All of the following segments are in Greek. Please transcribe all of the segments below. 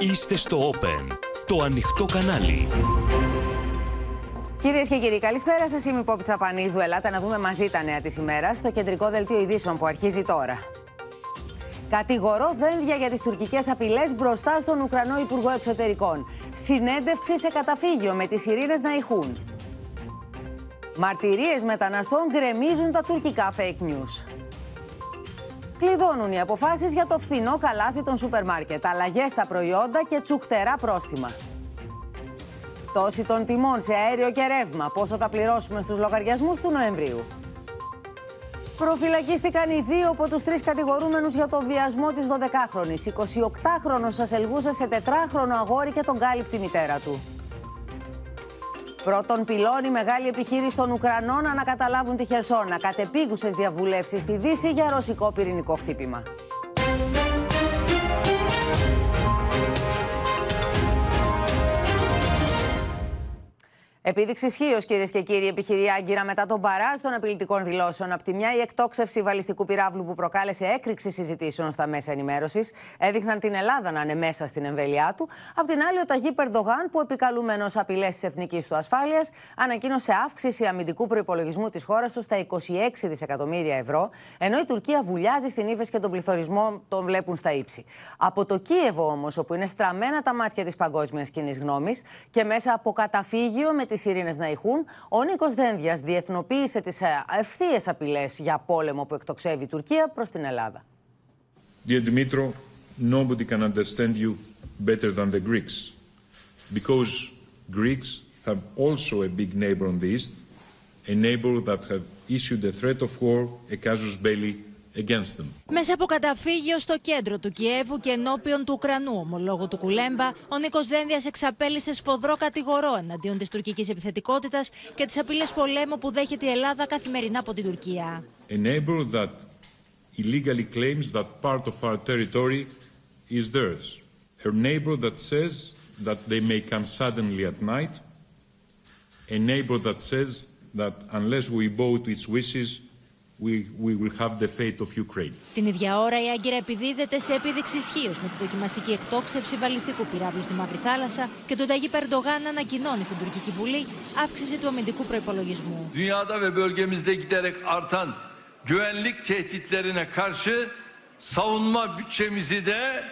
Είστε στο Open, το ανοιχτό κανάλι. Κυρίες και κύριοι, καλησπέρα σας. Είμαι η Πόπη Τσαπανίδου. Ελάτε να δούμε μαζί τα νέα της ημέρας στο κεντρικό δελτίο ειδήσεων που αρχίζει τώρα. Κατηγορώ δένδια για τις τουρκικές απειλές μπροστά στον Ουκρανό Υπουργό Εξωτερικών. Συνέντευξη σε καταφύγιο με τις ειρήνε να ηχούν. Μαρτυρίες μεταναστών γκρεμίζουν τα τουρκικά fake news. Κλειδώνουν οι αποφάσεις για το φθηνό καλάθι των σούπερ μάρκετ, αλλαγές στα προϊόντα και τσουχτερά πρόστιμα. Τόση των τιμών σε αέριο και ρεύμα, πόσο θα πληρώσουμε στους λογαριασμούς του Νοεμβρίου; Προφυλακίστηκαν οι δύο από τους τρεις κατηγορούμενους για το βιασμό της 12χρονης. 28χρονος σας ελγούσε σε τετράχρονο αγόρι και τον κάλυπτη μητέρα του. Πρώτον πυλώνει μεγάλη επιχείρηση των Ουκρανών να ανακαταλάβουν τη Χερσόνα. Κατεπίγουσες διαβουλεύσεις στη Δύση για ρωσικό πυρηνικό χτύπημα. Επίδειξη ισχύω, κυρίες και κύριοι, επιχειρεί Άγκυρα μετά τον παρά των απειλητικών δηλώσεων. Απ' τη μια, η εκτόξευση βαλιστικού πυράβλου που προκάλεσε έκρηξη συζητήσεων στα μέσα ενημέρωσης έδειχναν την Ελλάδα να είναι μέσα στην εμβέλειά του. Απ' την άλλη, ο Ταγί Περντογάν, που επικαλούμενος απειλές της εθνικής του ασφάλειας, ανακοίνωσε αύξηση αμυντικού προπολογισμού της χώρας του στα 26 δισεκατομμύρια ευρώ, ενώ η Τουρκία βουλιάζει στην ύφεση και τον πληθωρισμό τον βλέπουν στα ύψη. Από το Κίεβο όμως, όπου είναι στραμμένα τα μάτια της παγκόσμιας κοινής γνώμης και μέσα από καταφύγιο με τι ειρήνε να ηχούν, ο Νίκο Δένδια διεθνοποίησε τι ευθείε απειλέ για πόλεμο που εκτοξεύει η Τουρκία προ την Ελλάδα. Dear Dimitro, nobody can understand you better than the Greeks. Because Greeks have also a big neighbor on the east, a neighbor that have issued a threat of war, a casus belli μέσα από καταφύγιο στο κέντρο του Κιέβου και ενώπιον του Ουκρανού ομολόγου του Κουλέμπα, ο Νίκος Δένδιας εξαπέλυσε σφοδρό κατηγορό εναντίον της τουρκικής επιθετικότητας και τις απειλές πολέμου που δέχεται η Ελλάδα καθημερινά από την Τουρκία. A neighbor that illegally claims that part of our territory is theirs. A neighbor that says that they may come suddenly at night. A neighbor that says that unless we bow to its wishes, we, we will have the fate of Ukraine. Την ίδια ώρα η Άγκυρα επιδίδεται σε επίδειξη ισχύως με τη δοκιμαστική εκτόξευση βαλιστικού πυράβλου στη Μαύρη Θάλασσα και τον Ταγί Περντογάν ανακοινώνει στην τουρκική βουλή αύξηση του αμυντικού προπολογισμού. Dünyada ve bölgemizde giderek artan güvenlik tehditlerine karşı savunma bütçemizi de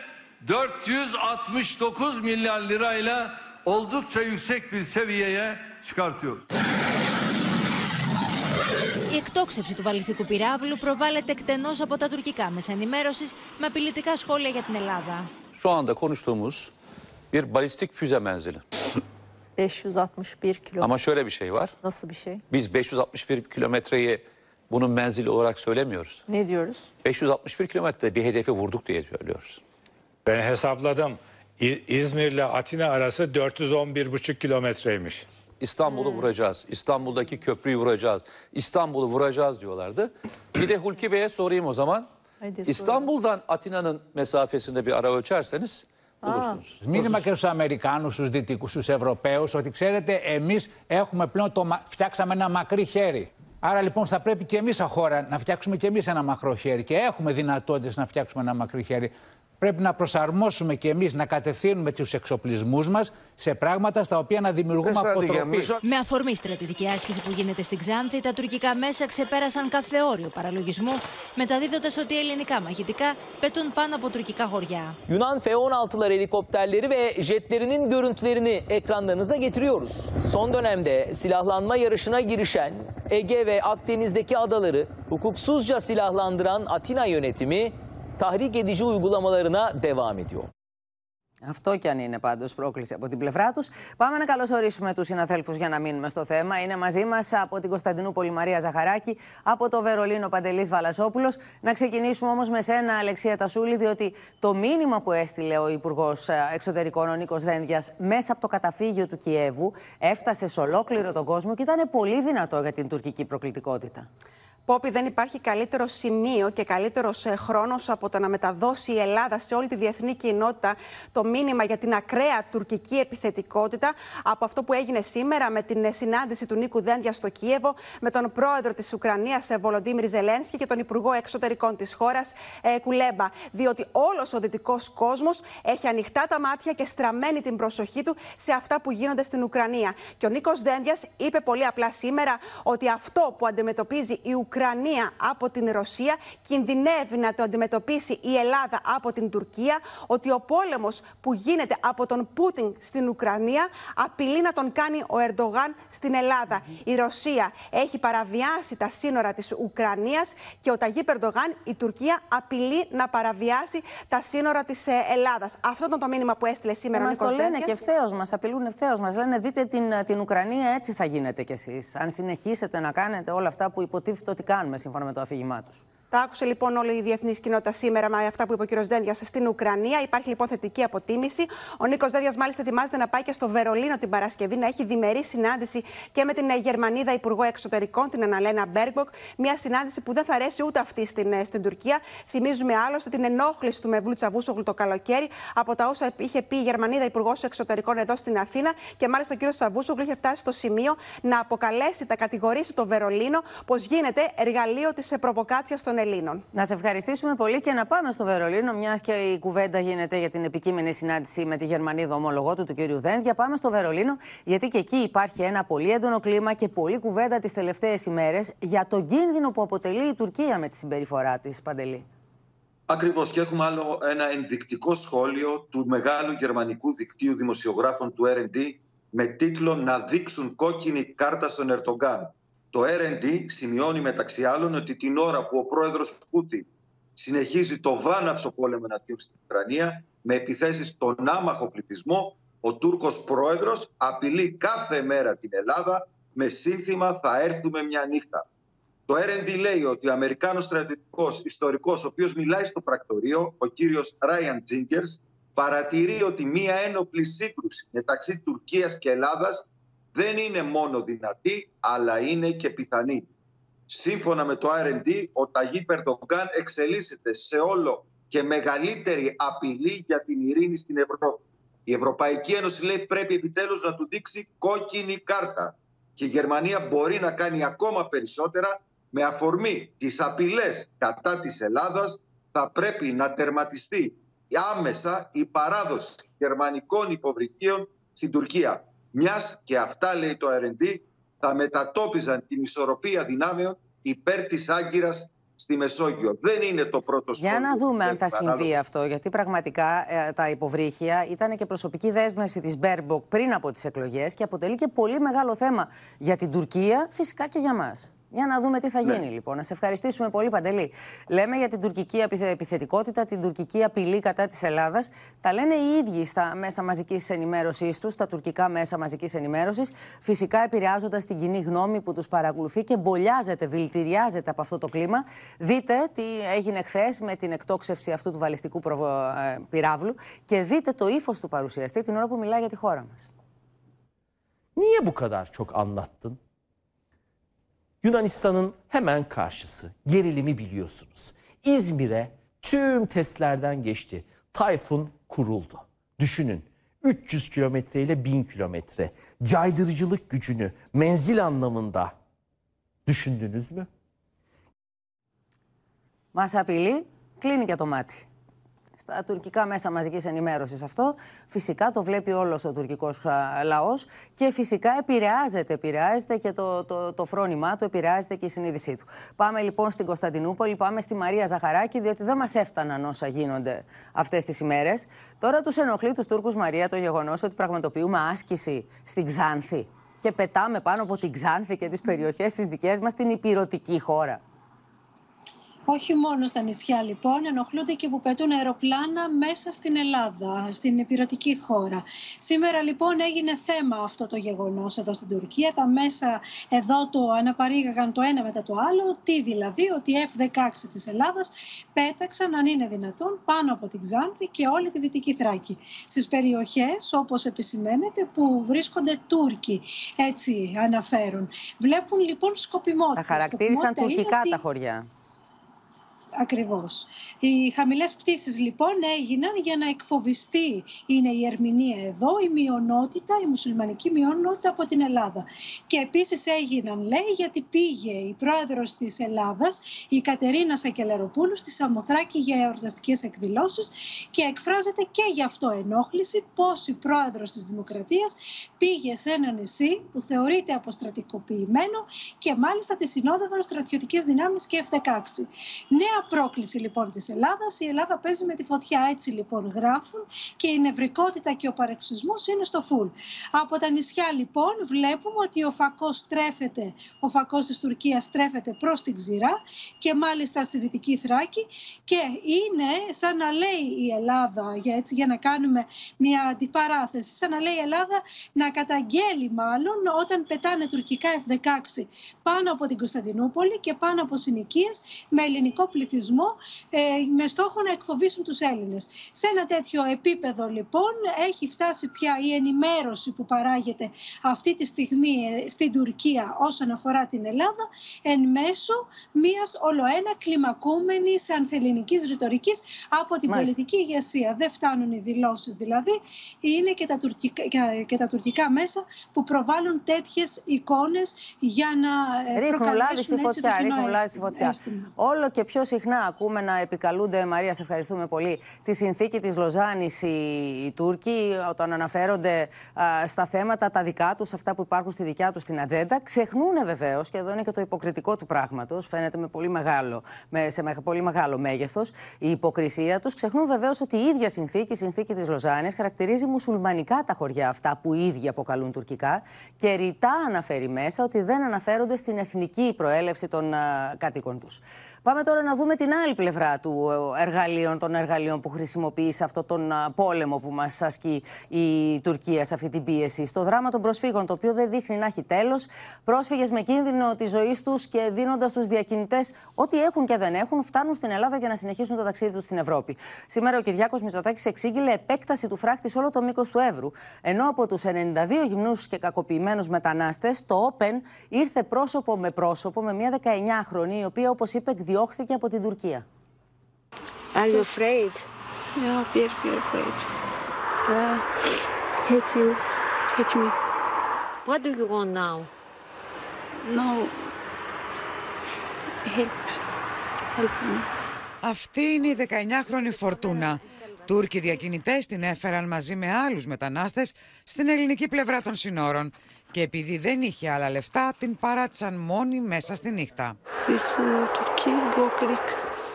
469 milyar lirayla oldukça yüksek bir seviyeye çıkartıyoruz. Η εκτόξευση του βαλιστικού πυράβλου προβάλλεται εκτενώς από τα τουρκικά μέσα ενημέρωση με απειλητικά σχόλια για την Ελλάδα. Şu anda konuştuğumuz bir balistik füze menzili. 561 kilometre. Ama şöyle bir şey var. Nasıl bir şey? Biz 561 kilometreyi bunun menzili olarak söylemiyoruz. Ne diyoruz? 561 kilometre bir hedefi vurduk diye söylüyoruz. Ben hesapladım. İ- İzmir'le Atina arası 411,5 kilometreymiş. İstanbul'u vuracağız. İstanbul'daki köprüyü vuracağız. İstanbul'u vuracağız diyorlardı. Bir de Hulki Bey'e sorayım o zaman. Haydi sorun. İstanbul'dan Atina'nın mesafesinde bir ara ölçerseniz bulursunuz. Μήνυμα και στους Αμερικάνους, στους Δυτικούς, στους Ευρωπαίους, ότι ξέρετε, εμείς έχουμε πλέον το, μα- φτιάξαμε ένα μακρύ χέρι. Άρα λοιπόν θα πρέπει και εμείς σαν χώρα να φτιάξουμε και εμείς ένα μακρό χέρι και έχουμε δυνατότητες να φτιάξουμε ένα μακρύ χέρι. Πρέπει να προσαρμόσουμε και εμείς να κατευθύνουμε τους εξοπλισμούς μας σε πράγματα στα οποία να δημιουργούμε αποτροπή. Με αφορμή στρατιωτική άσκηση που γίνεται στην Ξάνθη, τα τουρκικά μέσα ξεπέρασαν κάθε όριο παραλογισμού, μεταδίδοντας ότι ελληνικά μαχητικά πετούν πάνω από τουρκικά χωριά. Yunan F-16'lar helikopterleri ve jetlerinin görüntülerini ekranlarınıza getiriyoruz. Son dönemde silahlanma yarışına girişen Ege ve Akdeniz'deki adaları hukuksuzca silahlandıran Atina yönetimi tahrik edici uygulamalarına devam ediyor. Αυτό κι αν είναι πάντως πρόκληση από την πλευρά τους. Πάμε να καλωσορίσουμε τους συναδέλφους για να μείνουμε στο θέμα. Είναι μαζί μας από την Κωνσταντινούπολη Μαρία Ζαχαράκη, από το Βερολίνο Παντελής Βαλασόπουλος. Να ξεκινήσουμε όμως με σένα, Αλεξία Τασούλη, διότι το μήνυμα που έστειλε ο Υπουργός Εξωτερικών, ο Νίκος Δένδιας, μέσα από το καταφύγιο του Κιέβου, έφτασε σε ολόκληρο τον κόσμο και ήταν πολύ δυνατό για την τουρκική προκλητικότητα. Πόπι, δεν υπάρχει καλύτερο σημείο και καλύτερος χρόνος από το να μεταδώσει η Ελλάδα σε όλη τη διεθνή κοινότητα το μήνυμα για την ακραία τουρκική επιθετικότητα από αυτό που έγινε σήμερα με την συνάντηση του Νίκου Δέντια στο Κίεβο με τον πρόεδρο της Ουκρανίας, Βολοντίμιρ Ζελένσκι, και τον Υπουργό Εξωτερικών της χώρας, Κουλέμπα. Διότι όλος ο δυτικός κόσμος έχει ανοιχτά τα μάτια και στραμμένη την προσοχή του σε αυτά που γίνονται στην Ουκρανία. Και ο Νίκος Δέντια είπε πολύ απλά σήμερα ότι αυτό που αντιμετωπίζει η Ουκρανία Ουκρανία από την Ρωσία, κινδυνεύει να το αντιμετωπίσει η Ελλάδα από την Τουρκία, ότι ο πόλεμος που γίνεται από τον Πούτιν στην Ουκρανία απειλεί να τον κάνει ο Ερντογάν στην Ελλάδα. Η Ρωσία έχει παραβιάσει τα σύνορα της Ουκρανίας και ο Ταγί Ερντογάν, η Τουρκία, απειλεί να παραβιάσει τα σύνορα της ε, Ελλάδας. Αυτό ήταν το μήνυμα που έστειλε σήμερα ο Νίκος Μας το λένε και ευθέως, μας απειλούν ευθέως. Μας λένε δείτε την, την Ουκρανία έτσι θα γίνετε κι εσείς. Αν συνεχίσετε να κάνετε όλα αυτά που υποτίθεται ότι κάνουμε σύμφωνα με το αφήγημά τους. Τα άκουσε λοιπόν όλη η διεθνής κοινότητα σήμερα με αυτά που είπε ο κ. Δένδιας στην Ουκρανία. Υπάρχει λοιπόν θετική αποτίμηση. Ο Νίκος Δένδιας, μάλιστα, ετοιμάζεται να πάει και στο Βερολίνο την Παρασκευή να έχει διμερή συνάντηση και με την Γερμανίδα Υπουργό Εξωτερικών, την Αναλένα Μπέρμποκ. Μια συνάντηση που δεν θα αρέσει ούτε αυτή στην, ε, στην Τουρκία. Θυμίζουμε άλλωστε την ενόχληση του Μεβλούτ Τσαβούσογλου το καλοκαίρι από τα όσα είχε πει η Γερμανίδα Υπουργός Εξωτερικών εδώ στην Αθήνα. Και μάλιστα ο κ. Τσαβούσογλου είχε φτάσει στο σημείο να αποκαλέσει, τα κατηγορήσει το Βερολίνο πως γίνεται εργαλείο της προβοκάτσιας των Ελλήνων. Να σε ευχαριστήσουμε πολύ και να πάμε στο Βερολίνο, μιας και η κουβέντα γίνεται για την επικείμενη συνάντηση με τη Γερμανίδα ομολογό του, του κ. Δένδια. Πάμε στο Βερολίνο, γιατί και εκεί υπάρχει ένα πολύ έντονο κλίμα και πολλή κουβέντα τις τελευταίες ημέρες για τον κίνδυνο που αποτελεί η Τουρκία με τη συμπεριφορά της, Παντελή. Ακριβώς και έχουμε άλλο ένα ενδεικτικό σχόλιο του μεγάλου γερμανικού δικτύου δημοσιογράφων του R&D με τίτλο «Να δείξουν κόκκινη κάρτα στον Ερτογκάν». Το R&D σημειώνει μεταξύ άλλων ότι την ώρα που ο πρόεδρος Πούτιν συνεχίζει το βάναυσο πόλεμο εναντίον στην Ουκρανία με επιθέσεις στον άμαχο πληθυσμό, ο Τούρκος πρόεδρος απειλεί κάθε μέρα την Ελλάδα με σύνθημα «Θα έρθουμε μια νύχτα». Το R&D λέει ότι ο Αμερικάνος στρατιωτικός ιστορικός, ο οποίος μιλάει στο πρακτορείο, ο κύριος Ράιαν Τζίγκερς, παρατηρεί ότι μια ένοπλη σύγκρουση μεταξύ Τουρκίας και Ελλάδας δεν είναι μόνο δυνατή, αλλά είναι και πιθανή. Σύμφωνα με το R&D, ο Ταγί Περτογκάν εξελίσσεται σε όλο και μεγαλύτερη απειλή για την ειρήνη στην Ευρώπη. Η Ευρωπαϊκή Ένωση λέει πρέπει επιτέλους να του δείξει κόκκινη κάρτα. Και η Γερμανία μπορεί να κάνει ακόμα περισσότερα με αφορμή τις απειλές κατά της Ελλάδας θα πρέπει να τερματιστεί άμεσα η παράδοση γερμανικών υποβρυχίων στην Τουρκία μιας και αυτά λέει το RND θα μετατόπιζαν την ισορροπία δυνάμεων υπέρ της Άγκυρας στη Μεσόγειο. Δεν είναι το πρώτο Για να δούμε αν θα συμβεί αυτό, γιατί πραγματικά ε, τα υποβρύχια ήταν και προσωπική δέσμευση της Μπέρμποκ πριν από τις εκλογές και αποτελεί και πολύ μεγάλο θέμα για την Τουρκία, φυσικά και για μας. Για να δούμε τι θα ναι. γίνει λοιπόν. Να σε ευχαριστήσουμε πολύ, Παντελή. Λέμε για την τουρκική επιθετικότητα, την τουρκική απειλή κατά της Ελλάδας. Τα λένε οι ίδιοι στα μέσα μαζικής ενημέρωσής τους, στα τουρκικά μέσα μαζικής ενημέρωσης. Φυσικά επηρεάζοντας την κοινή γνώμη που τους παρακολουθεί και μπολιάζεται, δηλητηριάζεται από αυτό το κλίμα. Δείτε τι έγινε χθες με την εκτόξευση αυτού του βαλιστικού ε, πυράβλου και δείτε το ύφος του παρουσιαστή την ώρα που μιλάει για τη χώρα μας. Niye bu kadar çok anlattın? Yunanistan'ın hemen karşısı. Gerilimi biliyorsunuz. İzmir'e tüm testlerden geçti. Tayfun kuruldu. Düşünün 300 kilometre ile 1000 kilometre. Caydırıcılık gücünü menzil anlamında düşündünüz mü? Μας απειλεί, κλείνει και το μάτι. Στα τουρκικά μέσα μαζικής ενημέρωσης αυτό. Φυσικά το βλέπει όλος ο τουρκικός λαός και φυσικά επηρεάζεται, επηρεάζεται και το, το, το φρόνημά του, επηρεάζεται και η συνείδησή του. Πάμε λοιπόν στην Κωνσταντινούπολη, πάμε στη Μαρία Ζαχαράκη, διότι δεν μας έφταναν όσα γίνονται αυτές τις ημέρες. Τώρα τους ενοχλεί τους Τούρκους Μαρία το γεγονός ότι πραγματοποιούμε άσκηση στην Ξάνθη και πετάμε πάνω από την Ξάνθη και τις περιοχές τη δικές μας την υπηρετική χώρα. Όχι μόνο στα νησιά λοιπόν, ενοχλούνται και που πετούν αεροπλάνα μέσα στην Ελλάδα, στην υπηρετική χώρα. Σήμερα λοιπόν έγινε θέμα αυτό το γεγονός εδώ στην Τουρκία. Τα μέσα εδώ το αναπαρήγαγαν το ένα μετά το άλλο. Τι δηλαδή, ότι F-16 της Ελλάδας πέταξαν αν είναι δυνατόν πάνω από την Ξάνθη και όλη τη Δυτική Θράκη. Στις περιοχές όπως επισημαίνεται που βρίσκονται Τούρκοι, έτσι αναφέρουν. Βλέπουν λοιπόν σκοπιμότητα. Τα χαρακτήρισαν τουρκικά τα χωριά. Ακριβώς. Οι χαμηλές πτήσεις λοιπόν έγιναν για να εκφοβιστεί, είναι η ερμηνεία εδώ, η μειονότητα, η μουσουλμανική μειονότητα από την Ελλάδα. Και επίσης έγιναν, λέει, γιατί πήγε η πρόεδρος της Ελλάδας, η Κατερίνα Σακελεροπούλου, στη Σαμοθράκη για εορταστικές εκδηλώσεις και εκφράζεται και γι' αυτό ενόχληση πώς η πρόεδρος της Δημοκρατίας πήγε σε ένα νησί που θεωρείται αποστρατικοποιημένο και μάλιστα τη συνόδευαν στρατιωτικές δυνάμεις και F-16. Νέα πρόκληση λοιπόν της Ελλάδας. Η Ελλάδα παίζει με τη φωτιά, έτσι λοιπόν γράφουν και η νευρικότητα και ο παρεξισμός είναι στο φουλ. Από τα νησιά λοιπόν βλέπουμε ότι ο φακός στρέφεται, ο φακός της Τουρκίας στρέφεται προς την Ξηρά και μάλιστα στη Δυτική Θράκη και είναι σαν να λέει η Ελλάδα, για, έτσι, για να κάνουμε μια αντιπαράθεση, σαν να λέει η Ελλάδα να καταγγέλει μάλλον όταν πετάνε τουρκικά F-16 πάνω από την Κωνσταντινούπολη και πάνω από συνοικίες με ελληνικό πληθυσμό ε, με στόχο να εκφοβήσουν τους Έλληνες. Σε ένα τέτοιο επίπεδο λοιπόν έχει φτάσει πια η ενημέρωση που παράγεται αυτή τη στιγμή ε, στην Τουρκία όσον αφορά την Ελλάδα εν μέσω μιας ολοένα κλιμακούμενης ανθεληνικής ρητορικής από την πολιτική ηγεσία. Δεν φτάνουν οι δηλώσεις δηλαδή, είναι και τα, τουρκικά, και τα τουρκικά μέσα που προβάλλουν τέτοιες εικόνες για να ε, ρίχνουν λάδι στη φωτιά, ρίχνουν λάδι στη φωτιά. Όλο και πιο συχνά ακούμε να επικαλούνται, Μαρία, σε ευχαριστούμε πολύ, τη συνθήκη της Λοζάνης οι, οι Τούρκοι όταν αναφέρονται στα θέματα τα δικά τους, αυτά που υπάρχουν στη δικιά τους την ατζέντα. Ξεχνούν βεβαίως, και εδώ είναι και το υποκριτικό του πράγματος, φαίνεται με πολύ μεγάλο, με, σε με, πολύ μεγάλο μέγεθος η υποκρισία τους. Ξεχνούν βεβαίως ότι η ίδια συνθήκη, η συνθήκη της Λοζάνης, χαρακτηρίζει μουσουλμανικά τα χωριά αυτά που οι ίδιοι αποκαλούν τουρκικά και ρητά αναφέρει μέσα ότι δεν αναφέρονται στην εθνική προέλευση των κατοίκων τους. Πάμε τώρα να δούμε την άλλη πλευρά του ε, εργαλείων, των εργαλείων που χρησιμοποιείς σε αυτόν τον πόλεμο που μας ασκεί η Τουρκία σε αυτή την πίεση. Στο δράμα των προσφύγων, το οποίο δεν δείχνει να έχει τέλος. Πρόσφυγες με κίνδυνο τη ζωής τους και δίνοντας τους διακινητές ό,τι έχουν και δεν έχουν, φτάνουν στην Ελλάδα για να συνεχίσουν το ταξίδι τους στην Ευρώπη. Σήμερα ο Κυριάκος Μητσοτάκης εξήγηλε επέκταση του φράχτη σε όλο το μήκος του Εύρου. Ενώ από τους 92 γυμνούς και κακοποιημένους μετανάστες, το Open ήρθε πρόσωπο με πρόσωπο με μια 19χρονη, η οποία, όπως είπε, διώχθηκε από την Τουρκία. Are you afraid? Yeah, very, very afraid. Uh, hate you, hate me. what do you want now? No, help, help me. Αυτή είναι η 19χρονη Φορτούνα. Τούρκοι διακινητές την έφεραν μαζί με άλλους μετανάστες στην ελληνική πλευρά των συνόρων και επειδή δεν είχε άλλα λεφτά την παράτησαν μόνη μέσα στη νύχτα.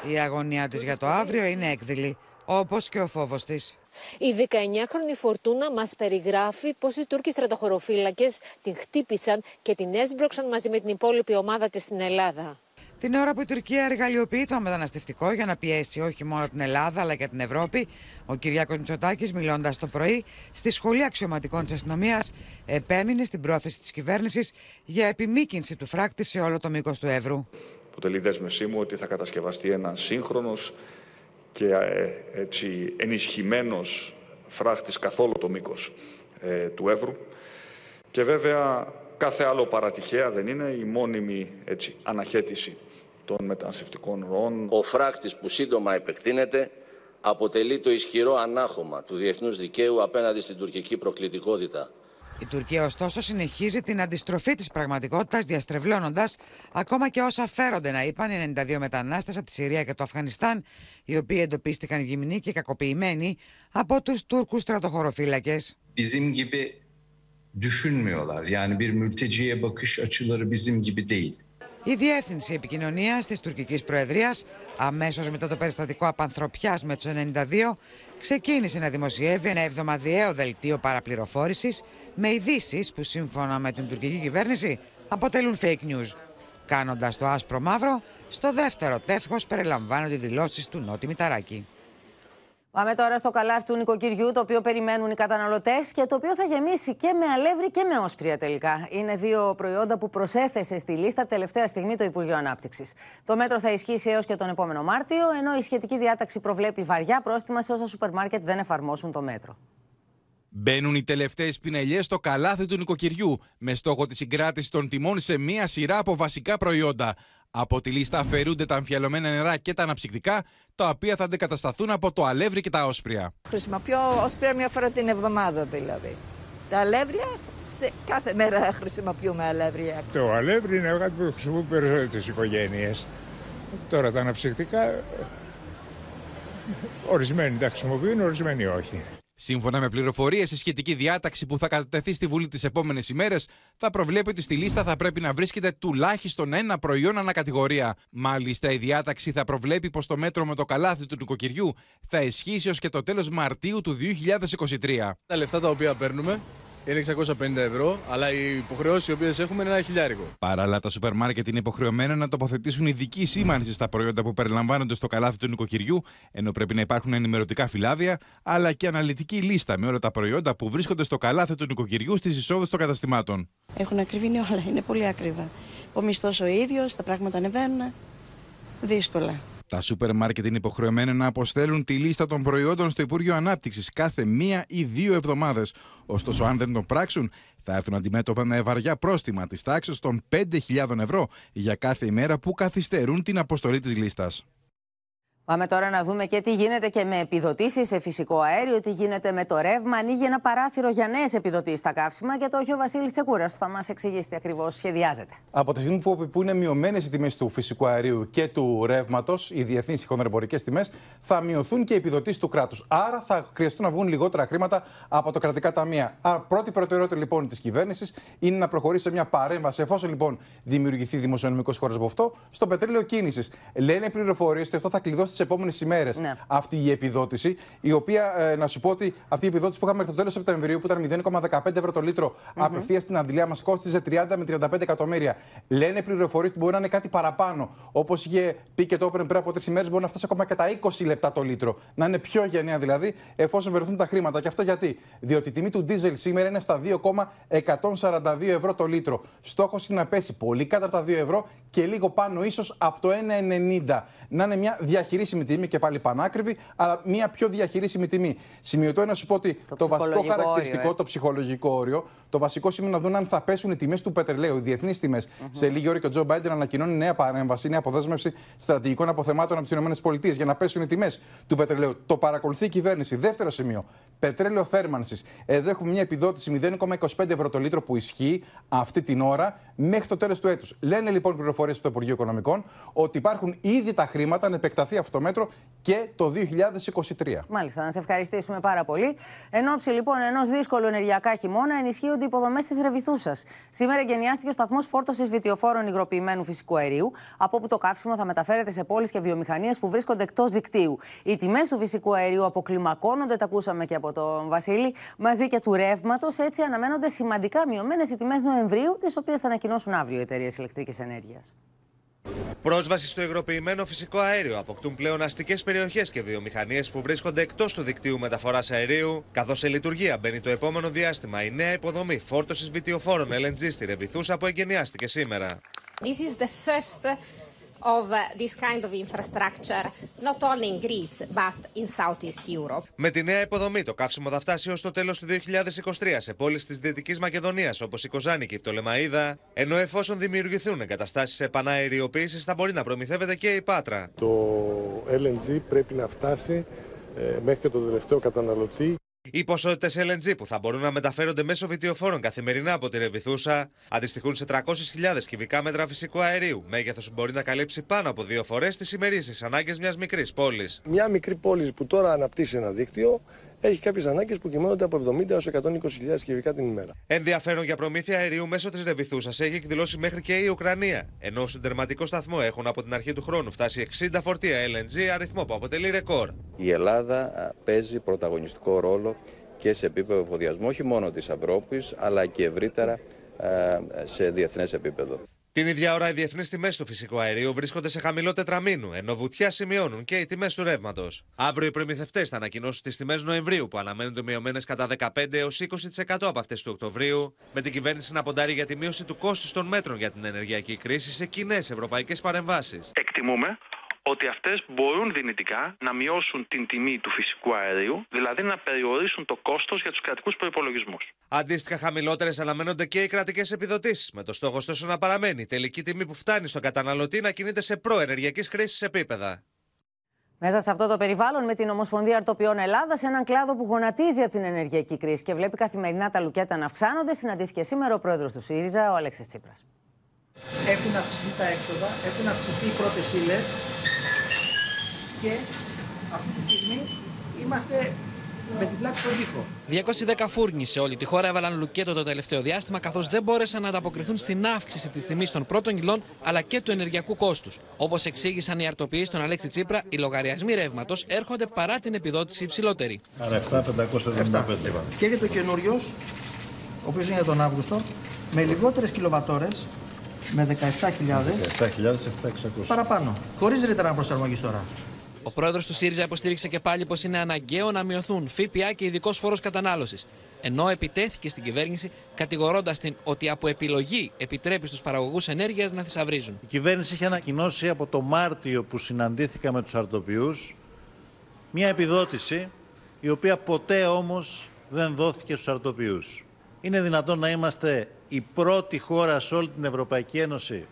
Η αγωνία της για το αύριο είναι έκδηλη, όπως και ο φόβος της. Η 19χρονη Φορτούνα μας περιγράφει πως οι Τούρκοι στρατοχωροφύλακες την χτύπησαν και την έσπρωξαν μαζί με την υπόλοιπη ομάδα της στην Ελλάδα. Την ώρα που η Τουρκία εργαλειοποιεί το μεταναστευτικό για να πιέσει όχι μόνο την Ελλάδα αλλά και την Ευρώπη, ο Κυριάκος Μητσοτάκης, μιλώντας το πρωί στη Σχολή Αξιωματικών της Αστυνομίας, επέμεινε στην πρόθεση της κυβέρνησης για επιμήκυνση του φράκτη σε όλο το μήκος του Εύρου. Αποτελεί δέσμευσή μου ότι θα κατασκευαστεί ένα σύγχρονος και ε, έτσι ενισχυμένος φράχτης καθ' όλο το μήκος ε, του Εύρου. Και βέβαια κάθε άλλο παρατυχαία δεν είναι η μόνιμη έτσι, αναχέτηση των μεταναστευτικών ροών. Ο φράχτης που σύντομα επεκτείνεται αποτελεί το ισχυρό ανάχωμα του διεθνούς δικαίου απέναντι στην τουρκική προκλητικότητα. Η Τουρκία, ωστόσο, συνεχίζει την αντιστροφή της πραγματικότητας, διαστρεβλώνοντας ακόμα και όσα φέρονται να είπαν οι 92 μετανάστες από τη Συρία και το Αφγανιστάν, οι οποίοι εντοπίστηκαν γυμνοί και κακοποιημένοι από τους Τούρκους στρατοχωροφύλακες. Bizim gibi düşünmüyorlar. Yani bir mülteciye bakış açıları bizim gibi değil. Η Διεύθυνση Επικοινωνίας της τουρκικής Προεδρίας, αμέσως μετά το περιστατικό απανθρωπιάς με τους 92, ξεκίνησε να δημοσιεύει ένα εβδομαδιαίο δελτίο παραπληροφόρησης με ειδήσεις που σύμφωνα με την τουρκική κυβέρνηση αποτελούν fake news. Κάνοντας το άσπρο μαύρο, στο δεύτερο τεύχος περιλαμβάνονται οι δηλώσεις του Νότι Μηταράκη. Πάμε τώρα στο καλάθι του νοικοκυριού, το οποίο περιμένουν οι καταναλωτές και το οποίο θα γεμίσει και με αλεύρι και με όσπρια τελικά. Είναι δύο προϊόντα που προσέθεσε στη λίστα τελευταία στιγμή το Υπουργείο Ανάπτυξης. Το μέτρο θα ισχύσει έως και τον επόμενο Μάρτιο, ενώ η σχετική διάταξη προβλέπει βαριά πρόστιμα σε όσα σούπερ μάρκετ δεν εφαρμόσουν το μέτρο. Μπαίνουν οι τελευταίες πινελιές στο καλάθι του νοικοκυριού, με στόχο τη συγκράτηση των τιμών σε μία σειρά από βασικά προϊόντα. Από τη λίστα αφαιρούνται τα αμφιαλωμένα νερά και τα αναψυκτικά, τα οποία θα αντικατασταθούν από το αλεύρι και τα όσπρια. Χρησιμοποιώ όσπρια μια φορά την εβδομάδα δηλαδή. Τα αλεύρια, σε κάθε μέρα χρησιμοποιούμε αλεύρια. Το αλεύρι είναι κάτι που χρησιμοποιούν περισσότερε οικογένειες. Τώρα τα αναψυκτικά, ορισμένοι τα χρησιμοποιούν, ορισμένοι όχι. Σύμφωνα με πληροφορίες, η σχετική διάταξη που θα κατατεθεί στη Βουλή τις επόμενες ημέρες θα προβλέπει ότι στη λίστα θα πρέπει να βρίσκεται τουλάχιστον ένα προϊόν ανακατηγορία. Μάλιστα, η διάταξη θα προβλέπει πως το μέτρο με το καλάθι του νοικοκυριού θα ισχύσει ω και το τέλος Μαρτίου του 2023. Τα λεφτά τα οποία παίρνουμε είναι 650 ευρώ, αλλά οι υποχρεώσεις οι οποίες έχουμε είναι ένα χιλιάρικο. Παράλληλα, τα σούπερ μάρκετ είναι υποχρεωμένα να τοποθετήσουν ειδική σήμανση στα προϊόντα που περιλαμβάνονται στο καλάθι του νοικοκυριού, ενώ πρέπει να υπάρχουν ενημερωτικά φυλάδια, αλλά και αναλυτική λίστα με όλα τα προϊόντα που βρίσκονται στο καλάθι του νοικοκυριού στις εισόδους των καταστημάτων. Έχουν ακριβήνει όλα, είναι πολύ ακριβά. Ο μισθός ο ίδιος, τα πράγματα ανεβαίνουν. Δύσκολα. Τα σούπερ μάρκετ είναι υποχρεωμένα να αποστέλουν τη λίστα των προϊόντων στο Υπουργείο Ανάπτυξης κάθε μία ή δύο εβδομάδες. Ωστόσο, αν δεν τον πράξουν, θα έρθουν αντιμέτωπα με βαριά πρόστιμα της τάξης των 5.000 ευρώ για κάθε ημέρα που καθυστερούν την αποστολή της λίστας. Πάμε τώρα να δούμε και τι γίνεται και με επιδοτήσεις σε φυσικό αέριο, τι γίνεται με το ρεύμα. Ανοίγει ένα παράθυρο για νέες επιδοτήσεις στα καύσιμα και το έχει ο Βασίλης Τσεκούρας που θα μας εξηγήσει τι ακριβώς σχεδιάζεται. Από τη στιγμή που, που είναι μειωμένες οι τιμές του φυσικού αερίου και του ρεύματος, οι διεθνείς χονδρεμπορικέ τιμές, θα μειωθούν και οι επιδοτήσεις του κράτους. Άρα θα χρειαστούν να βγουν λιγότερα χρήματα από το κρατικά ταμεία. Άρα, πρώτη προτεραιότητα λοιπόν της κυβέρνησης είναι να προχωρήσει σε μια παρέμβαση, εφόσον λοιπόν δημιουργηθεί δημοσιονομικός χώρος από αυτό, στο πετρέλαιο κίνησης. Λένε πληροφορίες ότι αυτό θα κλειδώσει τις επόμενες ημέρες Ναι. αυτή η επιδότηση. Η οποία, ε, να σου πω ότι αυτή η επιδότηση που είχαμε μέχρι το τέλος Σεπτεμβρίου, που ήταν 0,15 ευρώ το λιτρο απευθείας στην αντιλία, μας κόστιζε 30 με 35 εκατομμύρια. Λένε πληροφορίες ότι μπορεί να είναι κάτι παραπάνω. Όπως είχε πει και το Open πριν από τρεις ημέρες, μπορεί να φτάσει ακόμα και τα 20 λεπτά το λίτρο. Να είναι πιο γενναία δηλαδή, εφόσον βρεθούν τα χρήματα. Και αυτό γιατί; Διότι η τιμή του ντίζελ σήμερα είναι στα 2,142 ευρώ το λίτρο. Στόχος είναι να πέσει πολύ κάτω από τα 2 ευρώ και λίγο πάνω ίσως από το 1,90. Να είναι μια διαχειρίσιμη τιμή και πάλι πανάκριβη, αλλά μια πιο διαχειρίσιμη τιμή. Σημειωτό είναι να σου πω ότι το, βασικό ψυχολογικό χαρακτηριστικό, όριο, ε. το ψυχολογικό όριο, το βασικό σημείο να δουν αν θα πέσουν οι τιμές του πετρελαίου, οι διεθνείς τιμές. Σε λίγη ώρα και ο Τζο Μπάιντεν ανακοινώνει νέα παρέμβαση, νέα αποδέσμευση στρατηγικών αποθεμάτων από τις ΗΠΑ για να πέσουν οι τιμές του πετρελαίου. Το παρακολουθεί η κυβέρνηση. Δεύτερο σημείο. Πετρέλαιο θέρμανσης. Εδώ έχουμε μια επιδότηση 0,25 ευρώ το λίτρο που ισχύει αυτή την ώρα μέχρι το τέλος του έτους. Λένε λοιπόν πληροφορίες στο Υπουργείο Οικονομικών ότι υπάρχουν ήδη τα χρήματα να επεκταθεί αυτό το μέτρο και το 2023. Μάλιστα, να σε ευχαριστήσουμε πάρα πολύ. Εν ώψη λοιπόν ενός δύσκολου ενεργειακά χειμώνα, ενισχύονται οι υποδομές της Ρεβιθούσας. Σήμερα εγκαινιάστηκε ο σταθμός φόρτωσης βιτιοφόρων υγροποιημένου φυσικού αερίου, από όπου το καύσιμο θα μεταφέρεται σε πόλεις και βιομηχανίες που βρίσκονται εκτός δικτύου. Οι τιμές του φυσικού αερίου αποκλιμακώνονται, τα ακούσαμε και από τον Βασίλη, μαζί και του ρεύματος. Έτσι αναμένονται σημαντικά μειωμένες οι τιμές Νοεμβρίου, τις οποίες θα ανακοινώσουν αύριο οι εταιρείες ηλεκτρικής ενέργειας. Πρόσβαση στο υγροποιημένο φυσικό αέριο αποκτούν πλέον αστικές περιοχές και βιομηχανίες που βρίσκονται εκτός του δικτύου μεταφοράς αερίου, καθώς σε λειτουργία μπαίνει το επόμενο διάστημα η νέα υποδομή φόρτωσης βιτιοφόρων LNG στη Ρεβιθούσα που εγκαινιάστηκε σήμερα. This is the first of uh, this kind of infrastructure, not only in Greece, but in Southeast Europe. Με τη νέα υποδομή, το καύσιμο θα φτάσει ως το τέλος του 2023 σε πόλεις της Δυτικής Μακεδονίας όπως η Κοζάνη και η Πτολεμαίδα, ενώ εφόσον δημιουργηθούν εγκαταστάσεις επαναεριοποίησης θα μπορεί να προμηθεύεται και η Πάτρα. Το LNG πρέπει να φτάσει ε, μέχρι και το τελευταίο καταναλωτή. Οι ποσότητες LNG που θα μπορούν να μεταφέρονται μέσω βιτιοφόρων καθημερινά από τη Ρεβιθούσα αντιστοιχούν σε 300.000 κυβικά μέτρα φυσικού αερίου. Μέγεθος που μπορεί να καλύψει πάνω από δύο φορές τις ημερήσεις ανάγκες μιας μικρής πόλης. Μια μικρή πόλη που τώρα αναπτύσσει ένα δίκτυο έχει κάποιες ανάγκες που κυμαίνονται από 70 έως 120.000 κυβικά την ημέρα. Ενδιαφέρον για προμήθεια αερίου μέσω της Ρεβιθούσα έχει εκδηλώσει μέχρι και η Ουκρανία. Ενώ στον τερματικό σταθμό έχουν από την αρχή του χρόνου φτάσει 60 φορτία LNG, αριθμό που αποτελεί ρεκόρ. Η Ελλάδα α, παίζει πρωταγωνιστικό ρόλο και σε επίπεδο εφοδιασμού όχι μόνο της Ευρώπης αλλά και ευρύτερα α, σε διεθνές επίπεδο. Την ίδια ώρα, οι διεθνείς τιμές του φυσικού αερίου βρίσκονται σε χαμηλό τετραμήνου, ενώ βουτιά σημειώνουν και οι τιμές του ρεύματος. Αύριο οι προμηθευτές θα ανακοινώσουν τις τιμές Νοεμβρίου, που αναμένονται μειωμένες κατά 15 έως 20% από αυτές του Οκτωβρίου, με την κυβέρνηση να ποντάρει για τη μείωση του κόστους των μέτρων για την ενεργειακή κρίση σε κοινές ευρωπαϊκές παρεμβάσεις. Εκτιμούμε ότι αυτές μπορούν δυνητικά να μειώσουν την τιμή του φυσικού αερίου, δηλαδή να περιορίσουν το κόστος για τους κρατικούς προϋπολογισμούς. Αντίστοιχα, χαμηλότερες αναμένονται και οι κρατικές επιδοτήσεις, με το στόχο ωστόσο να παραμένει η τελική τιμή που φτάνει στον καταναλωτή να κινείται σε προενεργειακής κρίση επίπεδα. Μέσα σε αυτό το περιβάλλον, με την Ομοσπονδία Αρτοπιών Ελλάδα, έναν κλάδο που γονατίζει από την ενεργειακή κρίση και βλέπει καθημερινά τα λουκέτα να αυξάνονται, συναντήθηκε σήμερα ο πρόεδρος του ΣΥΡΙΖΑ, ο Αλέξης Τσίπρας. Έχουν αυξηθεί τα έξοδα, έχουν αυξηθεί οι πρώτες ύλες και αυτή τη στιγμή είμαστε με την πλάτη στον τοίχο. 210 φούρνοι σε όλη τη χώρα έβαλαν λουκέτο το τελευταίο διάστημα, καθώς δεν μπόρεσαν να ανταποκριθούν στην αύξηση της τιμής των πρώτων υλών αλλά και του ενεργειακού κόστους. Όπως εξήγησαν οι αρτοποιοί στον Αλέξη Τσίπρα, οι λογαριασμοί ρεύματος έρχονται παρά την επιδότηση υψηλότερη. Άρα 7.575. Και έρχεται ο καινούριος, ο οποίος είναι για τον Αύγουστο, με λιγότερες κιλοβατόρες, με 17.000 17.700 παραπάνω. Χωρίς ρήτρα προσαρμογή τώρα. Ο πρόεδρος του ΣΥΡΙΖΑ υποστήριξε και πάλι πως είναι αναγκαίο να μειωθούν ΦΠΑ και ειδικός φόρος κατανάλωσης. Ενώ επιτέθηκε στην κυβέρνηση, κατηγορώντας την ότι από επιλογή επιτρέπει στους παραγωγούς ενέργειας να θησαυρίζουν. Η κυβέρνηση είχε ανακοινώσει από το Μάρτιο που συναντήθηκα με τους αρτοποιούς μια επιδότηση η οποία ποτέ όμως δεν δόθηκε στους αρτοποιούς. Είναι δυνατόν να είμαστε η πρώτη χώρα σε όλη την Ευρωπαϊκή Ένωση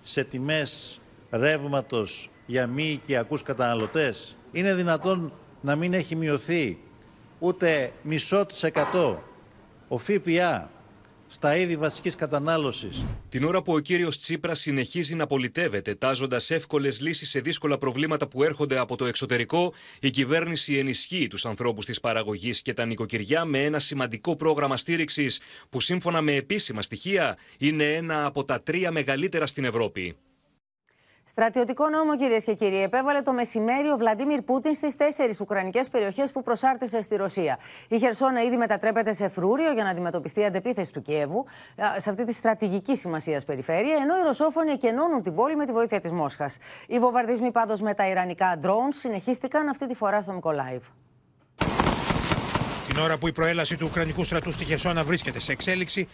σε τιμές ρεύματος για μη οικιακούς καταναλωτές; Είναι δυνατόν να μην έχει μειωθεί ούτε μισό της εκατό; Ο ΦΠΑ στα είδη βασικής κατανάλωσης. Την ώρα που ο κύριος Τσίπρας συνεχίζει να πολιτεύεται, τάζοντας εύκολες λύσεις σε δύσκολα προβλήματα που έρχονται από το εξωτερικό, η κυβέρνηση ενισχύει τους ανθρώπους της παραγωγής και τα νοικοκυριά με ένα σημαντικό πρόγραμμα στήριξης που σύμφωνα με επίσημα στοιχεία είναι ένα από τα τρία μεγαλύτερα στην Ευρώπη. Στρατιωτικό νόμο, κυρίες και κύριοι, επέβαλε το μεσημέρι ο Βλαντίμιρ Πούτιν στις τέσσερις Ουκρανικές περιοχές που προσάρτησε στη Ρωσία. Η Χερσόνα ήδη μετατρέπεται σε φρούριο για να αντιμετωπιστεί η αντεπίθεση του Κιέβου σε αυτή τη στρατηγική σημασίας περιφέρεια, ενώ οι Ρωσόφωνοι εκενώνουν την πόλη με τη βοήθεια της Μόσχας. Οι βομβαρδισμοί πάντως με τα Ιρανικά drones συνεχίστηκαν αυτή τη φορά στο Μικολάιβ. Την ώρα που η προέλαση του Ουκρανικού στρατού στη Χερσόνα βρίσκεται σε εξέλιξη,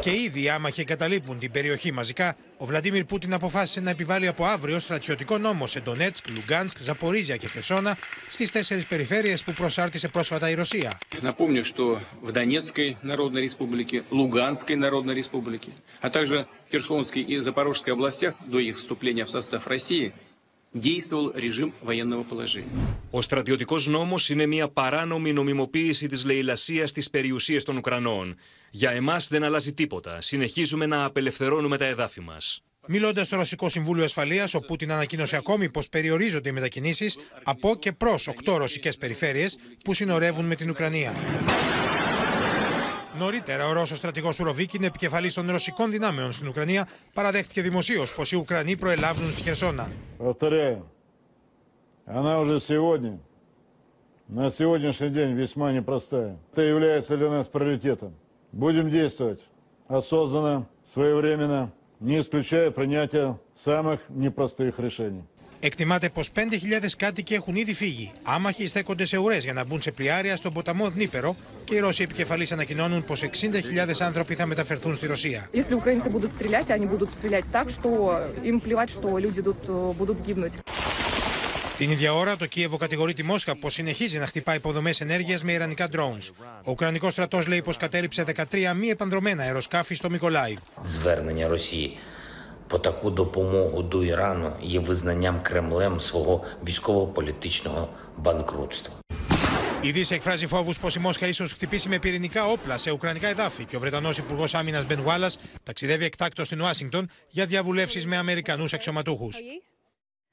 και ήδη οι άμαχοι εγκαταλείπουν την περιοχή μαζικά, ο Βλαντίμιρ Πούτιν αποφάσισε να επιβάλλει από αύριο στρατιωτικό νόμο σε Ντονέτσκ, Λουγκάνσκ, Ζαπορίζια και Χερσόνα στι τέσσερι περιφέρειε που προσάρτησε πρόσφατα η Ρωσία. Напомню, что в Донецкой Народной Республике, Луганской Народной Республике, а также в Херсонской и Запорожской областях до их вступления в состав России ο στρατιωτικός νόμος είναι μια παράνομη νομιμοποίηση της λαιλασίας της περιουσίας των Ουκρανών. Για εμάς δεν αλλάζει τίποτα. Συνεχίζουμε να απελευθερώνουμε τα εδάφη μας. Μιλώντας στο Ρωσικό Συμβούλιο Ασφαλείας, ο Πούτιν ανακοίνωσε ακόμη πως περιορίζονται οι μετακινήσεις από και προς οκτώ ρωσικές περιφέρειες που συνορεύουν με την Ουκρανία. Νωρίτερα, ο Ρώσο στρατηγό Ουροβίκιν, επικεφαλή των ρωσικών δυνάμεων στην Ουκρανία, παραδέχτηκε δημοσίω πω οι Ουκρανοί προελάβουν στη Χερσόνα. Повторяю, она уже сегодня, на сегодняшний день весьма непростая. Это является для нас приоритетом. Будем действовать осознанно, своевременно, не исключая принятия самых непростых решений. Εκτιμάται πως 5.000 κάτοικοι έχουν ήδη φύγει. Άμαχοι στέκονται σε ουρές για να μπουν σε πλοιάρια στον ποταμό Δνήπερο και οι Ρώσοι επικεφαλεί ανακοινώνουν πως 60.000 άνθρωποι θα μεταφερθούν στη Ρωσία. Την ίδια ώρα, το Κίεβο κατηγορεί τη Μόσχα πως συνεχίζει να χτυπά υποδομές ενέργειας με ιρανικά drones. Ο Ουκρανικός στρατός λέει πως κατέριψε 13 μη επανδρομένα αεροσκάφη στο Μικολάιβ Звернення Росії по таку допомогу до Ірану є визнанням Кремлем свого військово-політичного банкрутства. Η Δύση εκφράζει φόβου πω η Μόσχα ίσω χτυπήσει με πυρηνικά όπλα σε ουκρανικά εδάφη και ο Βρετανό Υπουργό Άμυνα Μπεν Γουάλλα ταξιδεύει εκτάκτο στην Ουάσιγκτον για διαβουλεύσει με Αμερικανού αξιωματούχου.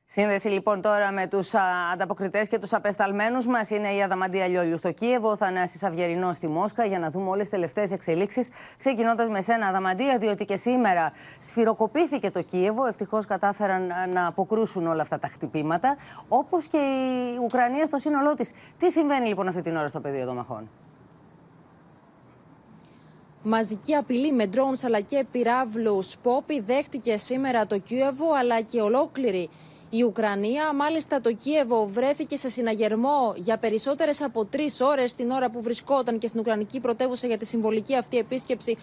Σύνδεση λοιπόν τώρα με τους ανταποκριτές και τους απεσταλμένους μας είναι η Αδαμαντία Λιόλιου στο Κίεβο, ο Θανάσης Αυγερινό στη Μόσχα για να δούμε όλες τις τελευταίες εξελίξεις. Ξεκινώντας με σένα, Αδαμαντία, διότι και σήμερα σφυροκοπήθηκε το Κίεβο. Ευτυχώς κατάφεραν να αποκρούσουν όλα αυτά τα χτυπήματα, όπως και η Ουκρανία στο σύνολό της. Τι συμβαίνει λοιπόν αυτή την ώρα στο πεδίο των μαχών; μαζική απειλή με drones αλλά και πυράβλους. Πόπι δέχτηκε σήμερα το Κίεβο αλλά και ολόκληρη η Ουκρανία. Μάλιστα, το Κίεβο βρέθηκε σε συναγερμό για περισσότερες από τρεις ώρες την ώρα που βρισκόταν και στην Ουκρανική πρωτεύουσα για τη συμβολική αυτή επίσκεψη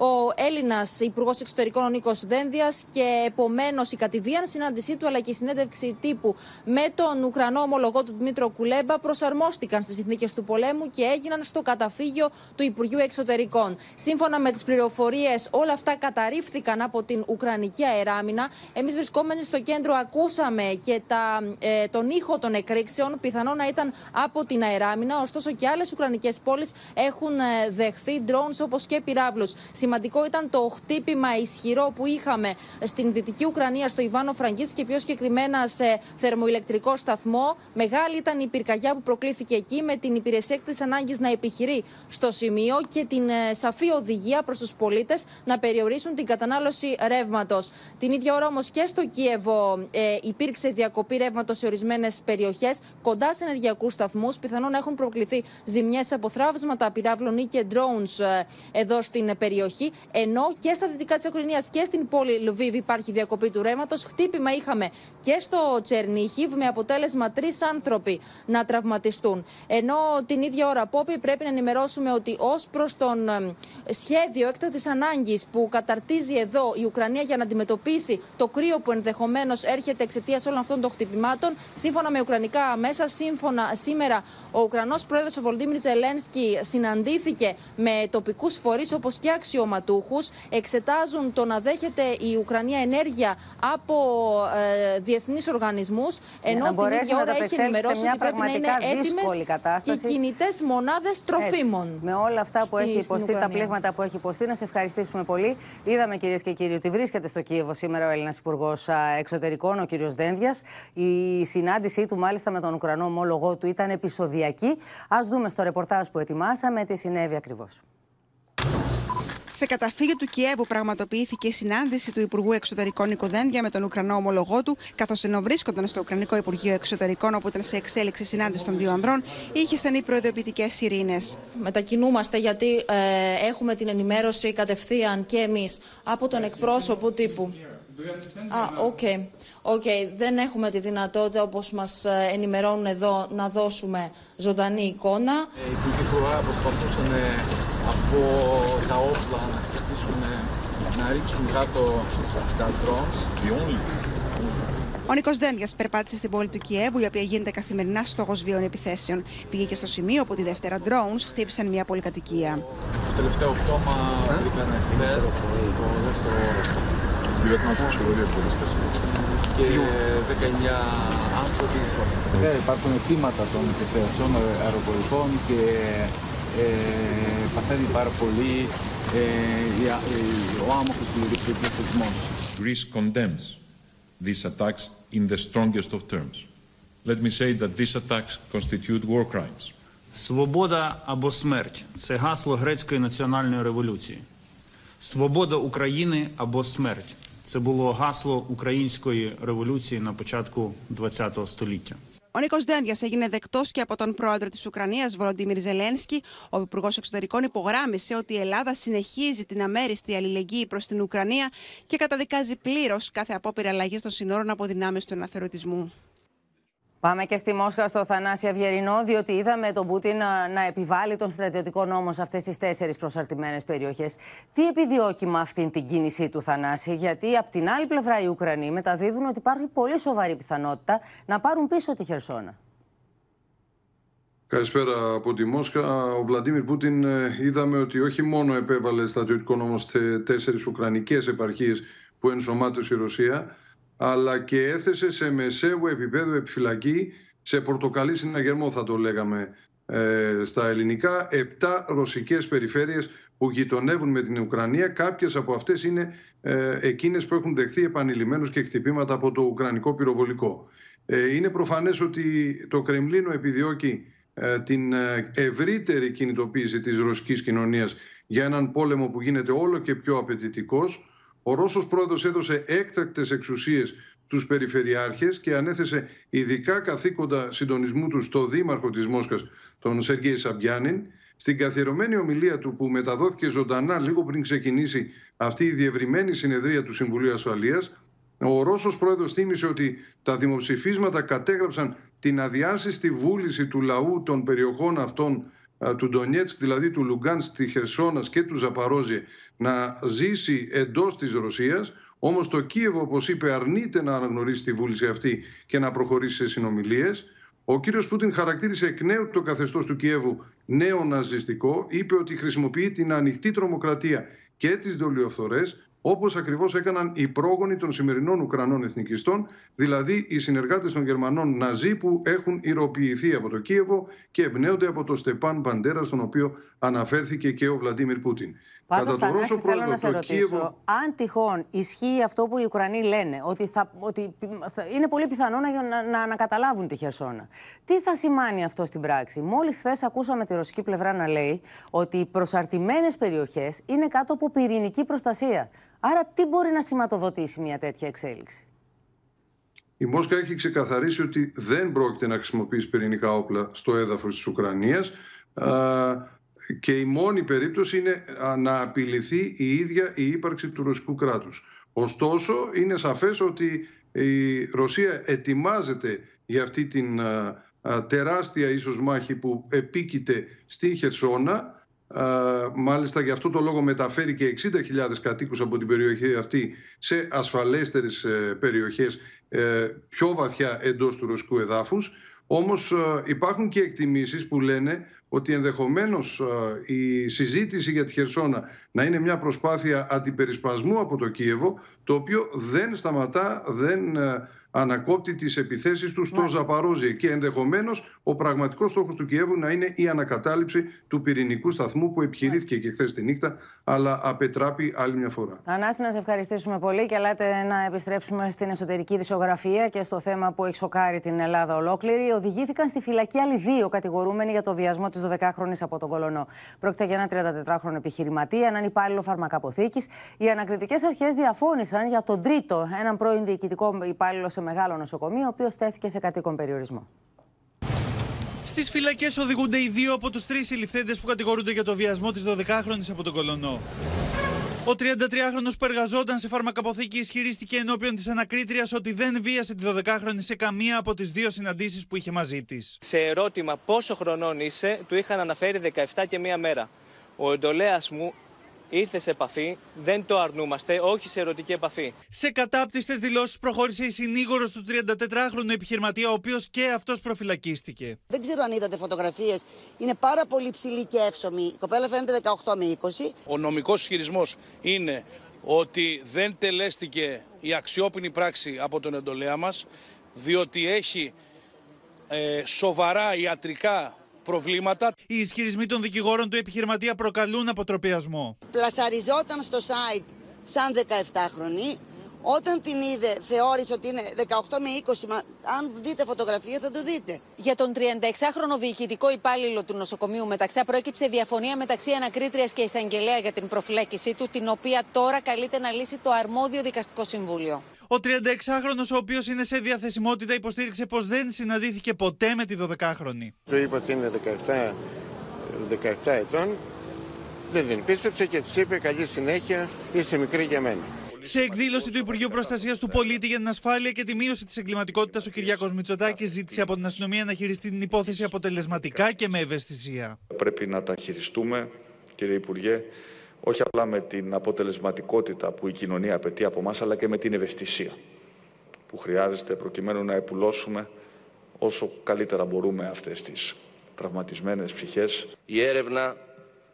ο Έλληνας Υπουργός Εξωτερικών ο Νίκος Δένδιας και επομένως η κατηδίαν συνάντησή του αλλά και η συνέντευξη τύπου με τον Ουκρανό ομολογό του Δημήτρο Κουλέμπα προσαρμόστηκαν στις συνθήκες του πολέμου και έγιναν στο καταφύγιο του Υπουργείου Εξωτερικών. Σύμφωνα με τις πληροφορίες, όλα αυτά καταρρίφθηκαν από την Ουκρανική αεράμινα. Εμείς βρισκόμενοι στο κέντρο ακούσαμε και τα, ε, τον ήχο των εκρήξεων, πιθανό να ήταν από την αεράμινα. Ωστόσο και άλλες Ουκρανικές πόλεις έχουν ε, δεχθεί drones όπως και πυράβλους. Σημαντικό ήταν το χτύπημα ισχυρό που είχαμε στην Δυτική Ουκρανία, στο Ιβάνο Φραγκίση και πιο συγκεκριμένα σε θερμοηλεκτρικό σταθμό. Μεγάλη ήταν η πυρκαγιά που προκλήθηκε εκεί, με την υπηρεσία έκτακτη ανάγκης να επιχειρεί στο σημείο και την ε, σαφή οδηγία προς τους πολίτες να περιορίσουν την κατανάλωση ρεύματος. Την ίδια ώρα όμως και στο Κίεβο ε, υπήρξε διακοπή ρεύματος σε ορισμένες περιοχές κοντά σε ενεργειακούς σταθμούς. Πιθανόν να έχουν προκληθεί ζημιές από θράψματα πυράβλων ή και drones ε, εδώ στην περιοχή. Ενώ και στα δυτικά της Ουκρανίας και στην πόλη Λουβίβ υπάρχει διακοπή του ρεύματος. Χτύπημα είχαμε και στο Τσερνίχιβ με αποτέλεσμα τρεις άνθρωποι να τραυματιστούν. Ενώ την ίδια ώρα, Πόπη, πρέπει να ενημερώσουμε ότι ως προς τον σχέδιο έκτακτης ανάγκης που καταρτίζει εδώ η Ουκρανία για να αντιμετωπίσει το κρύο που ενδεχομένως έρχεται εξαιτίας όλων αυτών των χτυπημάτων, σύμφωνα με Ουκρανικά μέσα, σύμφωνα σήμερα ο Ουκρανός πρόεδρος ο Βολντίμιρ Ζελένσκι συναντήθηκε με τοπικούς φορείς όπως και αξιωματικού εξετάζουν το να δέχεται η Ουκρανία ενέργεια από ε, διεθνείς οργανισμούς, ενώ την ίδια ώρα έχει ενημερώσει ότι πρέπει να είναι έτοιμες και κινητές μονάδες τροφίμων. Έτσι. Με όλα αυτά που έχει υποστεί, τα πλήγματα που έχει υποστεί, να σε ευχαριστήσουμε πολύ. Είδαμε κυρίες και κύριοι ότι βρίσκεται στο Κίεβο σήμερα ο Έλληνας Υπουργός Εξωτερικών, ο κύριος Δένδιας. Η συνάντησή του, μάλιστα με τον Ουκρανό ομόλογό του, ήταν επεισοδιακή. Α δούμε στο ρεπορτάζ που ετοιμάσαμε τι συνέβη ακριβώς. Σε καταφύγιο του Κιέβου πραγματοποιήθηκε η συνάντηση του Υπουργού Εξωτερικών Νίκου Δένδια με τον Ουκρανό ομολογό του, καθώς ενώ βρίσκονταν στο Ουκρανικό Υπουργείο Εξωτερικών, όπου ήταν σε εξέλιξη συνάντηση των δύο ανδρών, ήχησαν οι προειδοποιητικές σειρήνες. Μετακινούμαστε γιατί ε, έχουμε την ενημέρωση κατευθείαν και εμείς από τον εκπρόσωπο τύπου. Α, OK. Okay. okay. Δεν έχουμε τη δυνατότητα, όπως μας ε, ενημερώνουν εδώ, να δώσουμε ζωντανή εικόνα. Ε, στην φορά προσπαθούσαν από τα όπλα να χτυπήσουν, να ρίξουν κάτω τα drones. Ο Νίκο Δένδια περπάτησε στην πόλη του Κιέβου, η οποία γίνεται καθημερινά στόχο βίων επιθέσεων. Πήγε και στο σημείο που τη Δευτέρα drones χτύπησαν μια πολυκατοικία. Το τελευταίο πτώμα βρήκαν χθε στο δεύτερο όροφο. 19 человек και 19 άνθρωποι στο Υπάρχουν θύματα των επιθέσεων αεροπορικών και ε, παθαίνει πάρα πολύ ε, ο άμαχος του πληθυσμός. Greece condemns these attacks in the strongest of terms. Let me say that these attacks constitute war crimes. Свобода або смерть це гасло грецької національної революції. Свобода України або смерть це було гасло української революції на початку ХХ століття. Ο Νίκος Δένδιας έγινε δεκτός και από τον πρόεδρο της Ουκρανίας, Βολοντίμιρ Ζελένσκι. Ο Υπουργός Εξωτερικών υπογράμμισε ότι η Ελλάδα συνεχίζει την αμέριστη αλληλεγγύη προς την Ουκρανία και καταδικάζει πλήρως κάθε απόπειρα αλλαγής των συνόρων από δυνάμεις του αναθερωτισμού. Πάμε και στη Μόσχα στο Θανάση Αυγερινό, διότι είδαμε τον Πούτιν να, να επιβάλλει τον στρατιωτικό νόμο σε αυτές τις τέσσερις προσαρτημένες περιοχές. Τι επιδιώκει με αυτήν την κίνησή του Θανάση, γιατί από την άλλη πλευρά οι Ουκρανοί μεταδίδουν ότι υπάρχει πολύ σοβαρή πιθανότητα να πάρουν πίσω τη Χερσόνα. Καλησπέρα από τη Μόσχα. Ο Βλαντίμιρ Πούτιν ε, είδαμε ότι όχι μόνο επέβαλε στρατιωτικό νόμο σε τέσσερις ουκρανικές επαρχίες που ενσωμάτωσε η Ρωσία, αλλά και έθεσε σε μεσαίου επίπεδου επιφυλακή, σε πορτοκαλί συναγερμό θα το λέγαμε ε, στα ελληνικά, επτά ρωσικές περιφέρειες που γειτονεύουν με την Ουκρανία. Κάποιες από αυτές είναι ε, εκείνες που έχουν δεχθεί επανειλημμένους και χτυπήματα από το Ουκρανικό πυροβολικό. Ε, είναι προφανές ότι το Κρεμλίνο επιδιώκει ε, την ε, ευρύτερη κινητοποίηση της ρωσικής κοινωνίας για έναν πόλεμο που γίνεται όλο και πιο απαιτητικός ο Ρώσος πρόεδρος έδωσε έκτακτες εξουσίες τους περιφερειάρχες και ανέθεσε ειδικά καθήκοντα συντονισμού τους στο δήμαρχο της Μόσχας, τον Σεργέη Σαμπιάνιν. στην καθιερωμένη ομιλία του που μεταδόθηκε ζωντανά λίγο πριν ξεκινήσει αυτή η διευρυμένη συνεδρία του Συμβουλίου Ασφαλείας, ο Ρώσος πρόεδρος θύμισε ότι τα δημοψηφίσματα κατέγραψαν την αδιάσυστη βούληση του λαού των περιοχών αυτών του Ντονιέτσκ, δηλαδή του Λουγκάν, τη Χερσόνας και του Ζαπαρόζιε, να ζήσει εντός της Ρωσίας. Όμως το Κίεβο, όπως είπε, αρνείται να αναγνωρίσει τη βούληση αυτή και να προχωρήσει σε συνομιλίες. Ο κύριος Πούτιν χαρακτήρισε εκ νέου το καθεστώς του Κιέβου νέο ναζιστικό, είπε ότι χρησιμοποιεί την ανοιχτή τρομοκρατία και τις δολιοφθορές Όπως ακριβώς έκαναν οι πρόγονοι των σημερινών Ουκρανών εθνικιστών, δηλαδή οι συνεργάτες των Γερμανών Ναζί που έχουν ηρωποιηθεί από το Κίεβο και εμπνέονται από το Στεπάν Μπαντέρα, στον οποίο αναφέρθηκε και ο Βλαντίμιρ Πούτιν. Πάντως, Κατά το Ρώσο θέλω να σε ρωτήσω, Κίεβο... αν τυχόν ισχύει αυτό που οι Ουκρανοί λένε, ότι, θα, ότι είναι πολύ πιθανό να, να, να ανακαταλάβουν τη Χερσόνα. Τι θα σημαίνει αυτό στην πράξη; Μόλις χθες ακούσαμε τη ρωσική πλευρά να λέει ότι οι προσαρτημένες περιοχές είναι κάτω από πυρηνική προστασία. Άρα τι μπορεί να σηματοδοτήσει μια τέτοια εξέλιξη; Η Μόσχα έχει ξεκαθαρίσει ότι δεν πρόκειται να χρησιμοποιήσει πυρηνικά όπλα στο έδαφος της Ουκρανίας και η μόνη περίπτωση είναι να απειληθεί η ίδια η ύπαρξη του ρωσικού κράτους. Ωστόσο, είναι σαφές ότι η Ρωσία ετοιμάζεται για αυτή την τεράστια ίσως μάχη που επίκειται στη Χερσόνα μάλιστα γι' αυτό το λόγο μεταφέρει και 60.000 κατοίκους από την περιοχή αυτή σε ασφαλέστερες ε, περιοχές ε, πιο βαθιά εντός του ρωσικού εδάφους. Όμως ε, υπάρχουν και εκτιμήσεις που λένε ότι ενδεχομένως η συζήτηση για τη Χερσόνα να είναι μια προσπάθεια αντιπερισπασμού από το Κίεβο, το οποίο δεν σταματά, δεν ανακόπτει τις επιθέσεις του στο Ζαπαρόζι και ενδεχομένως ο πραγματικός στόχος του Κιέβου να είναι η ανακατάληψη του πυρηνικού σταθμού που επιχειρήθηκε και χθες τη νύχτα αλλά απετράπει άλλη μια φορά. Ανάση, να σε ευχαριστήσουμε πολύ και ελάτε να επιστρέψουμε στην εσωτερική δισογραφία και στο θέμα που έχει σοκάρει την Ελλάδα ολόκληρη. Οδηγήθηκαν στη φυλακή άλλοι δύο κατηγορούμενοι για το βιασμό της 12χρονη από τον Κολονό. Πρόκειται για ένα 34χρονο επιχειρηματία, έναν υπάλληλο φαρμακαποθήκης. Οι ανακριτικές αρχές διαφώνησαν για τον τρίτο, έναν πρώην διοικητικό υπάλληλο σε μεγάλο νοσοκομείο, ο οποίος στέθηκε σε κατοίκον περιορισμό. Στις φυλακές οδηγούνται οι δύο από τους τρεις συλληφθέντε που κατηγορούνται για το βιασμό της 12χρονη από τον Κολονό. Ο 33χρονο που εργαζόταν σε φαρμακαποθήκη ισχυρίστηκε ενώπιον της ανακρίτριας ότι δεν βίασε τη 12χρονη σε καμία από τις δύο συναντήσεις που είχε μαζί της. Σε ερώτημα πόσο χρονών είσαι, του είχαν αναφέρει 17 και μία μέρα. Ο εντολέας μου ήρθε σε επαφή, δεν το αρνούμαστε, όχι σε ερωτική επαφή. Σε κατάπτυστες δηλώσεις προχώρησε η συνήγορος του 34χρονου επιχειρηματία, ο οποίος και αυτός προφυλακίστηκε. Δεν ξέρω αν είδατε φωτογραφίες. Είναι πάρα πολύ ψηλή και εύσομη. Η κοπέλα φαίνεται 18 με 20. Ο νομικός ισχυρισμός είναι ότι δεν τελέστηκε η αξιόπινη πράξη από τον εντολέα μας, διότι έχει ε, σοβαρά ιατρικά προβλήματα. Οι ισχυρισμοί των δικηγόρων του επιχειρηματία προκαλούν αποτροπιασμό. Πλασαριζόταν στο site σαν 17χρονη. Όταν την είδε, θεώρησε ότι είναι 18 με 20. Μα αν δείτε φωτογραφία, θα το δείτε. Για τον 36χρονο διοικητικό υπάλληλο του νοσοκομείου Μεταξά προέκυψε διαφωνία μεταξύ ανακρίτριας και εισαγγελέα για την προφυλάκησή του, την οποία τώρα καλείται να λύσει το αρμόδιο δικαστικό συμβούλιο. Ο 36χρονο, ο οποίος είναι σε διαθεσιμότητα, υποστήριξε πως δεν συναντήθηκε ποτέ με τη 12χρονη. Του είπα ότι είναι 17, 17 ετών. Δεν την πίστεψε και της είπε καλή συνέχεια, είσαι μικρή για μένα. Σε εκδήλωση του Υπουργείου Προστασίας του Πολίτη για την ασφάλεια και τη μείωση της εγκληματικότητας, ο Κυριάκο Μητσοτάκης ζήτησε από την αστυνομία να χειριστεί την υπόθεση αποτελεσματικά και με ευαισθησία. Πρέπει να τα χειριστούμε, κύριε Υπουργέ, όχι απλά με την αποτελεσματικότητα που η κοινωνία απαιτεί από εμά, αλλά και με την ευαισθησία που χρειάζεται προκειμένου να επουλώσουμε όσο καλύτερα μπορούμε αυτές τις τραυματισμένες ψυχές. Η έρευνα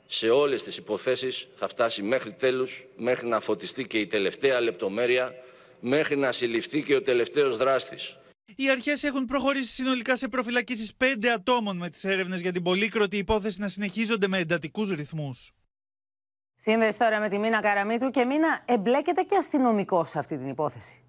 σε όλες τις υποθέσεις θα φτάσει μέχρι τέλους, μέχρι να φωτιστεί και η τελευταία λεπτομέρεια, μέχρι να συλληφθεί και ο τελευταίος δράστης. Οι αρχές έχουν προχωρήσει συνολικά σε προφυλακίσεις πέντε ατόμων με τις έρευνες για την πολύκροτη υπόθεση να συνεχίζονται με εντατικούς ρυθμούς. Σύνδεση τώρα με τη Μίνα Καραμίτρου και Μίνα εμπλέκεται και αστυνομικός σε αυτή την υπόθεση.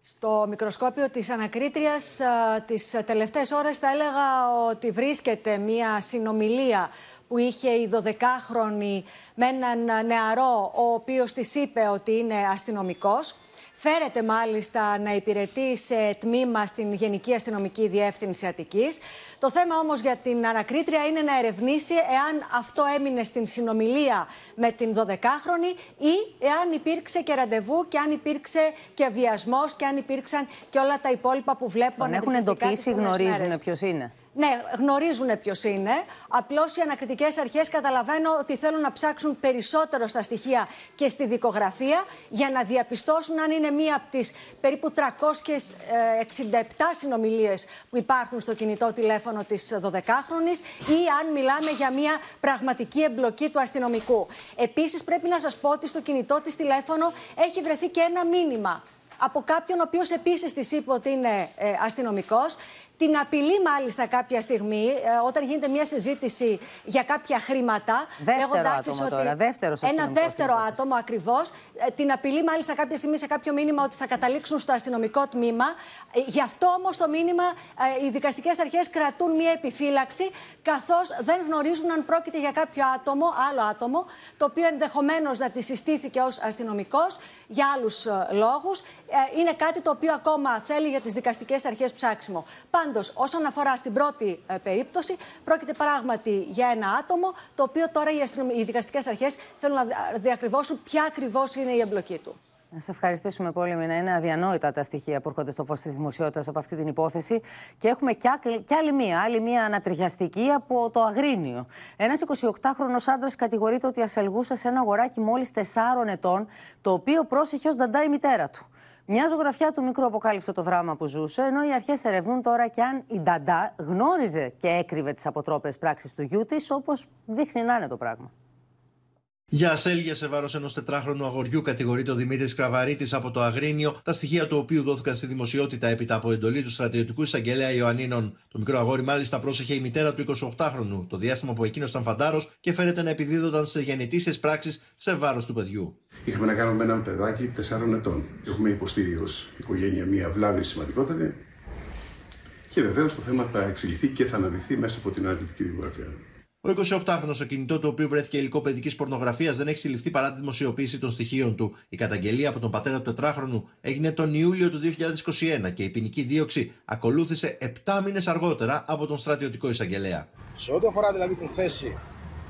Στο μικροσκόπιο της ανακρίτριας τις τελευταίες ώρες θα έλεγα ότι βρίσκεται μια συνομιλία που είχε η 12χρονη με έναν νεαρό ο οποίος της είπε ότι είναι αστυνομικός. Φέρεται μάλιστα να υπηρετεί σε τμήμα στην Γενική Αστυνομική Διεύθυνση Αττικής. Το θέμα όμως για την ανακρίτρια είναι να ερευνήσει εάν αυτό έμεινε στην συνομιλία με την 12χρονη ή εάν υπήρξε και ραντεβού και αν υπήρξε και βιασμός και αν υπήρξαν και όλα τα υπόλοιπα που βλέπουμε. Τον έχουν εντοπίσει, γνωρίζουν ποιος είναι. Ναι, γνωρίζουν ποιος είναι. Απλώς οι ανακριτικές αρχές καταλαβαίνω ότι θέλουν να ψάξουν περισσότερο στα στοιχεία και στη δικογραφία για να διαπιστώσουν αν είναι μία από τις περίπου 367 συνομιλίες που υπάρχουν στο κινητό τηλέφωνο της 12χρονη ή αν μιλάμε για μία πραγματική εμπλοκή του αστυνομικού. Επίσης, πρέπει να σας πω ότι στο κινητό της τηλέφωνο έχει βρεθεί και ένα μήνυμα από κάποιον ο οποίος επίσης της είπε ότι είναι ε, αστυνομικός. Την απειλεί μάλιστα κάποια στιγμή ε, όταν γίνεται μια συζήτηση για κάποια χρήματα. Δεύτερο άτομο ότι τώρα, δεύτερος Ένα δεύτερο άτομο ακριβώς. Ε, την απειλεί μάλιστα κάποια στιγμή σε κάποιο μήνυμα ότι θα καταλήξουν στο αστυνομικό τμήμα. Ε, γι' αυτό όμως το μήνυμα οι δικαστικές αρχές κρατούν μια επιφύλαξη, καθώς δεν γνωρίζουν αν πρόκειται για κάποιο άτομο, άλλο άτομο, το οποίο ενδεχομένως να τη συστήθηκε ως αστυνομικός για άλλους λόγους. Είναι κάτι το οποίο ακόμα θέλει για τις δικαστικές αρχές ψάξιμο. Πάντως, όσον αφορά στην πρώτη ε, περίπτωση, πρόκειται πράγματι για ένα άτομο το οποίο τώρα οι, αστυνομ... οι δικαστικές αρχές θέλουν να διακριβώσουν ποια ακριβώς είναι η εμπλοκή του. Να σε ευχαριστήσουμε πολύ, Μίνα. Είναι αδιανόητα τα στοιχεία που έρχονται στο φως της δημοσιότητας από αυτή την υπόθεση. Και έχουμε κι, άλλη μία, άλλη μία ανατριχιαστική από το Αγρίνιο. Ένας 28χρονο άντρας κατηγορείται ότι ασελγούσε σε ένα αγοράκι μόλις 4 ετών, το οποίο πρόσεχε ως δαντά η μητέρα του. Μια ζωγραφιά του μικρού αποκάλυψε το δράμα που ζούσε, ενώ οι αρχές ερευνούν τώρα και αν η Νταντά γνώριζε και έκρυβε τις αποτρόπες πράξεις του γιού της, όπως δείχνει να είναι το πράγμα. Για ασέλγεια σε βάρος ενός τετράχρονου αγοριού κατηγορείται ο Δημήτρης Κραβαρίτης από το Αγρίνιο, τα στοιχεία του οποίου δόθηκαν στη δημοσιότητα έπειτα από εντολή του στρατιωτικού εισαγγελέα Ιωαννίνων. Το μικρό αγόρι μάλιστα πρόσεχε η μητέρα του 28χρονου, το διάστημα που εκείνος ήταν φαντάρος και φαίνεται να επιδίδονταν σε γεννητήσεις πράξεις σε βάρος του παιδιού. Είχαμε να κάνουμε ένα παιδάκι 4 ετών. Έχουμε υποστεί ως οικογένεια μία βλάβη σημαντικότερη. Και βεβαίως το θέμα θα εξηγηθεί και θα αναδειχθεί μέσα από την αναλυτική δημογραφία. Ο 28χρονο, στο κινητό του οποίου βρέθηκε υλικό παιδικής πορνογραφίας, δεν έχει συλληφθεί παρά τη δημοσιοποίηση των στοιχείων του. Η καταγγελία από τον πατέρα του τετράχρονου έγινε τον Ιούλιο του 2021 και η ποινική δίωξη ακολούθησε 7 μήνες αργότερα από τον στρατιωτικό εισαγγελέα. Σε ό,τι αφορά δηλαδή την θέση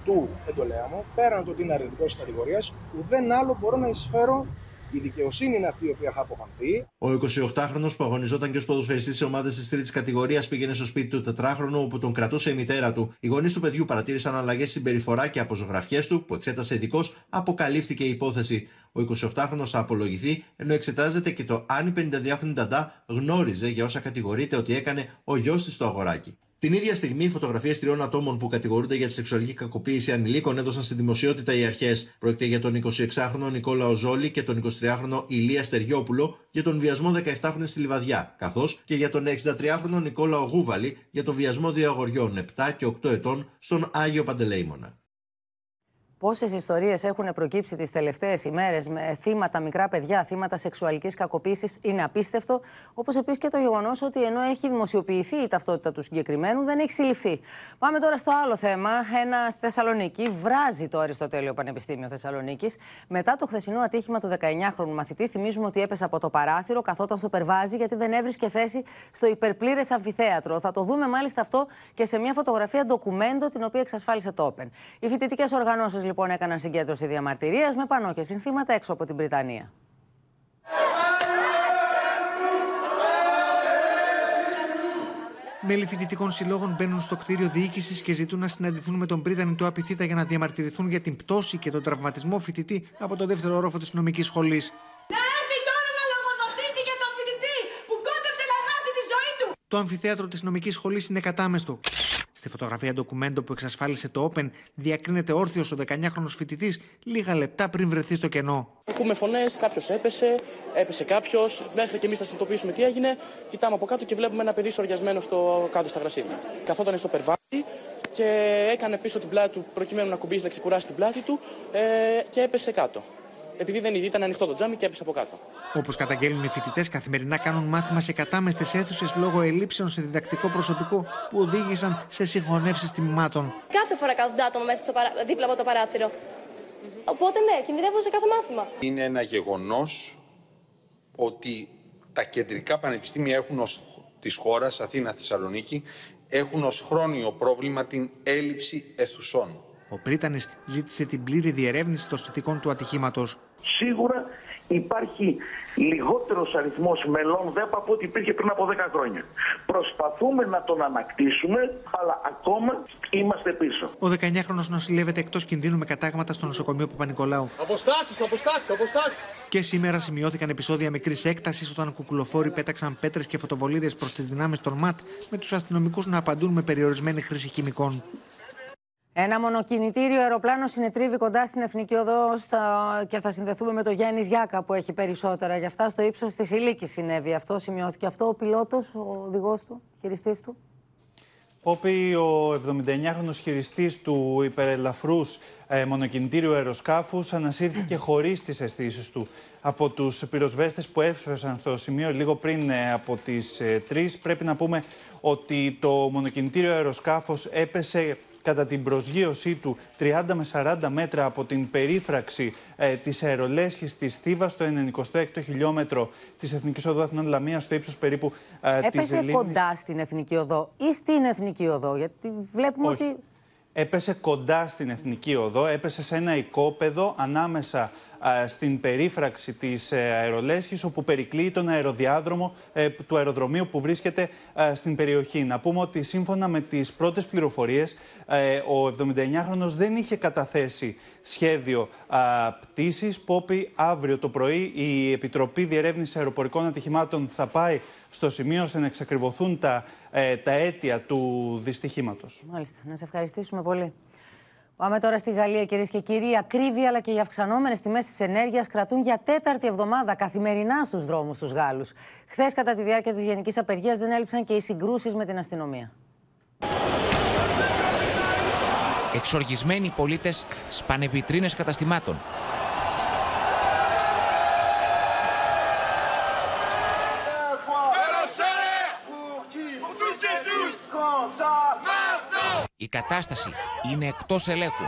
του εντολέα μου, πέραν του ότι είναι αρνητικός κατηγορίας, ουδέν άλλο μπορώ να εισφέρω η δικαιοσύνη είναι αυτή η οποία θα αποφανθεί. Ο 28χρονο που αγωνιζόταν και ως ποδοσφαιριστής σε ομάδες της τρίτης κατηγορίας πήγαινε στο σπίτι του τετράχρονου όπου τον κρατούσε η μητέρα του. Οι γονείς του παιδιού παρατήρησαν αλλαγές στην συμπεριφορά και από ζωγραφιέ του που εξέτασε ειδικό αποκαλύφθηκε η υπόθεση. Ο 28χρονο θα απολογηθεί ενώ εξετάζεται και το αν η 52χρονη Νταντά γνώριζε για όσα κατηγορείται ότι έκανε ο γιος της στο αγοράκι. Την ίδια στιγμή, οι φωτογραφίες τριών ατόμων που κατηγορούνται για τη σεξουαλική κακοποίηση ανηλίκων έδωσαν στη δημοσιότητα οι αρχές. Πρόκειται για τον 26χρονο Νικόλα Οζόλη και τον 23χρονο Ηλία Στεριόπουλο για τον βιασμό 17χρονη στη Λιβαδιά, καθώς και για τον 63χρονο Νικόλα Ογούβαλη για τον βιασμό δύο αγοριών 7 και 8 ετών στον Άγιο Παντελεήμονα. Πόσες ιστορίες έχουν προκύψει τις τελευταίες ημέρες με θύματα, μικρά παιδιά, θύματα σεξουαλικής κακοποίησης, είναι απίστευτο. Όπως επίσης και το γεγονός ότι ενώ έχει δημοσιοποιηθεί η ταυτότητα του συγκεκριμένου, δεν έχει συλληφθεί. Πάμε τώρα στο άλλο θέμα. Ένα στη Θεσσαλονίκη βράζει το Αριστοτέλειο Πανεπιστήμιο Θεσσαλονίκης. Μετά το χθεσινό ατύχημα του 19χρονου μαθητή, θυμίζουμε ότι έπεσε από το παράθυρο, καθόταν στο περβάζι, γιατί δεν έβρισκε θέση στο υπερπλήρες αμφιθέατρο. Θα το δούμε μάλιστα αυτό και σε μια φωτογραφία ντοκουμέντο, την οποία εξασφάλισε το Open. Οι φοιτητικές οργανώσεις λοιπόν έκαναν συγκέντρωση διαμαρτυρίας με πανό και συνθήματα έξω από την Βρυτανία. Μέλη φοιτητικών συλλόγων μπαίνουν στο κτίριο διοίκησης και ζητούν να συναντηθούν με τον πρίτανη του Απιθύτα για να διαμαρτυρηθούν για την πτώση και τον τραυματισμό φοιτητή από το δεύτερο όροφο της νομικής σχολής. Να έρθει τώρα να λογοδοτήσει για τον φοιτητή που κόντεψε να χάσει τη ζωή του! Το αμφιθέατρο της νομικής σχολής είναι κατάμεστο. Στη φωτογραφία ντοκουμέντο που εξασφάλισε το Open, διακρίνεται όρθιος ο 19χρονο φοιτητής λίγα λεπτά πριν βρεθεί στο κενό. Ακούμε φωνές, κάποιος έπεσε, έπεσε κάποιος. Μέχρι και εμείς θα συνειδητοποιήσουμε τι έγινε. Κοιτάμε από κάτω και βλέπουμε ένα παιδί σοριασμένο στο, κάτω στα γρασίδια. Καθόταν στο περβάτι και έκανε πίσω την πλάτη του προκειμένου να κουμπίσει να ξεκουράσει την πλάτη του ε, και έπεσε κάτω επειδή δεν ήταν ανοιχτό το τζάμι και έπεσε από κάτω. Όπως καταγγέλνουν οι φοιτητές, καθημερινά κάνουν μάθημα σε κατάμεστες αίθουσες λόγω ελλείψεων σε διδακτικό προσωπικό που οδήγησαν σε συγχωνεύσεις τιμημάτων. Κάθε φορά κάθονται άτομα μέσα στο παρα... δίπλα από το παράθυρο. Οπότε ναι, κινδυνεύουν σε κάθε μάθημα. Είναι ένα γεγονός ότι τα κεντρικά πανεπιστήμια έχουν ως, της χώρας, Αθήνα, Θεσσαλονίκη, έχουν ως χρόνιο πρόβλημα την έλλειψη αιθουσών. Ο Πρίτανης ζήτησε την πλήρη διερεύνηση των συνθηκών του ατυχήματος. Σίγουρα υπάρχει λιγότερος αριθμός μελών ΔΕΠ από ό,τι υπήρχε πριν από 10 χρόνια. Προσπαθούμε να τον ανακτήσουμε, αλλά ακόμα είμαστε πίσω. Ο 19χρονο νοσηλεύεται εκτός κινδύνου με κατάγματα στο νοσοκομείο Παπα-Νικολάου. Αποστάσεις, αποστάσεις, αποστάσεις. Και σήμερα σημειώθηκαν επεισόδια μικρής έκτασης όταν κουκουλοφόροι πέταξαν πέτρες και φωτοβολίδες προς τις δυνάμεις των ΜΑΤ, με τους αστυνομικούς να απαντούν με περιορισμένη χρήση χημικών. Ένα μονοκινητήριο αεροπλάνο συνετρίβει κοντά στην Εθνική Οδό στα... και θα συνδεθούμε με το Γιάννη Γιάκα που έχει περισσότερα. Γι' αυτά στο ύψος της Ηλίκης συνέβη αυτό. Σημειώθηκε αυτό. Ο πιλότος, ο οδηγός του, χειριστής του. Πόπι, ο 79χρονος χειριστής του υπερελαφρούς ε, μονοκινητήριου αεροσκάφους ανασύρθηκε χωρίς τις αισθήσεις του. Από τους πυροσβέστες που έσπευσαν στο σημείο λίγο πριν ε, από τις ε, 3, πρέπει να πούμε ότι το μονοκινητήριο αεροσκάφος έπεσε κατά την προσγείωσή του 30 με 40 μέτρα από την περίφραξη ε, της αερολέσχης της Θήβας στο 96ο χιλιόμετρο της Εθνικής Οδού Αθηνών Λαμίας στο ύψος περίπου ε, της Έπεσε Ελλήνης. κοντά στην Εθνική Οδό ή στην Εθνική Οδό, γιατί βλέπουμε Όχι. ότι. Έπεσε κοντά στην Εθνική Οδό, έπεσε σε ένα οικόπεδο ανάμεσα α, στην περίφραξη της ε, αερολέσχης όπου περικλείει τον αεροδιάδρομο ε, του αεροδρομίου που βρίσκεται α, στην περιοχή. Να πούμε ότι σύμφωνα με τις πρώτες πληροφορίες ε, ο 79χρονος δεν είχε καταθέσει σχέδιο α, πτήσης. Πόπι αύριο το πρωί η Επιτροπή Διερεύνησης Αεροπορικών Ατυχημάτων θα πάει στο σημείο ώστε να εξακριβωθούν τα, ε, τα αίτια του δυστυχήματος. Μάλιστα. Να σε ευχαριστήσουμε πολύ. Πάμε τώρα στη Γαλλία, κυρίες και κύριοι. Η ακρίβεια αλλά και οι αυξανόμενες τιμές της ενέργειας κρατούν για τέταρτη εβδομάδα καθημερινά στους δρόμους τους Γάλλους. Χθες, κατά τη διάρκεια της γενικής απεργίας, δεν έλειψαν και οι συγκρούσεις με την αστυνομία. Εξοργισμένοι πολίτες σπάνε βιτρίνες καταστημάτων. Η κατάσταση είναι εκτός ελέγχου.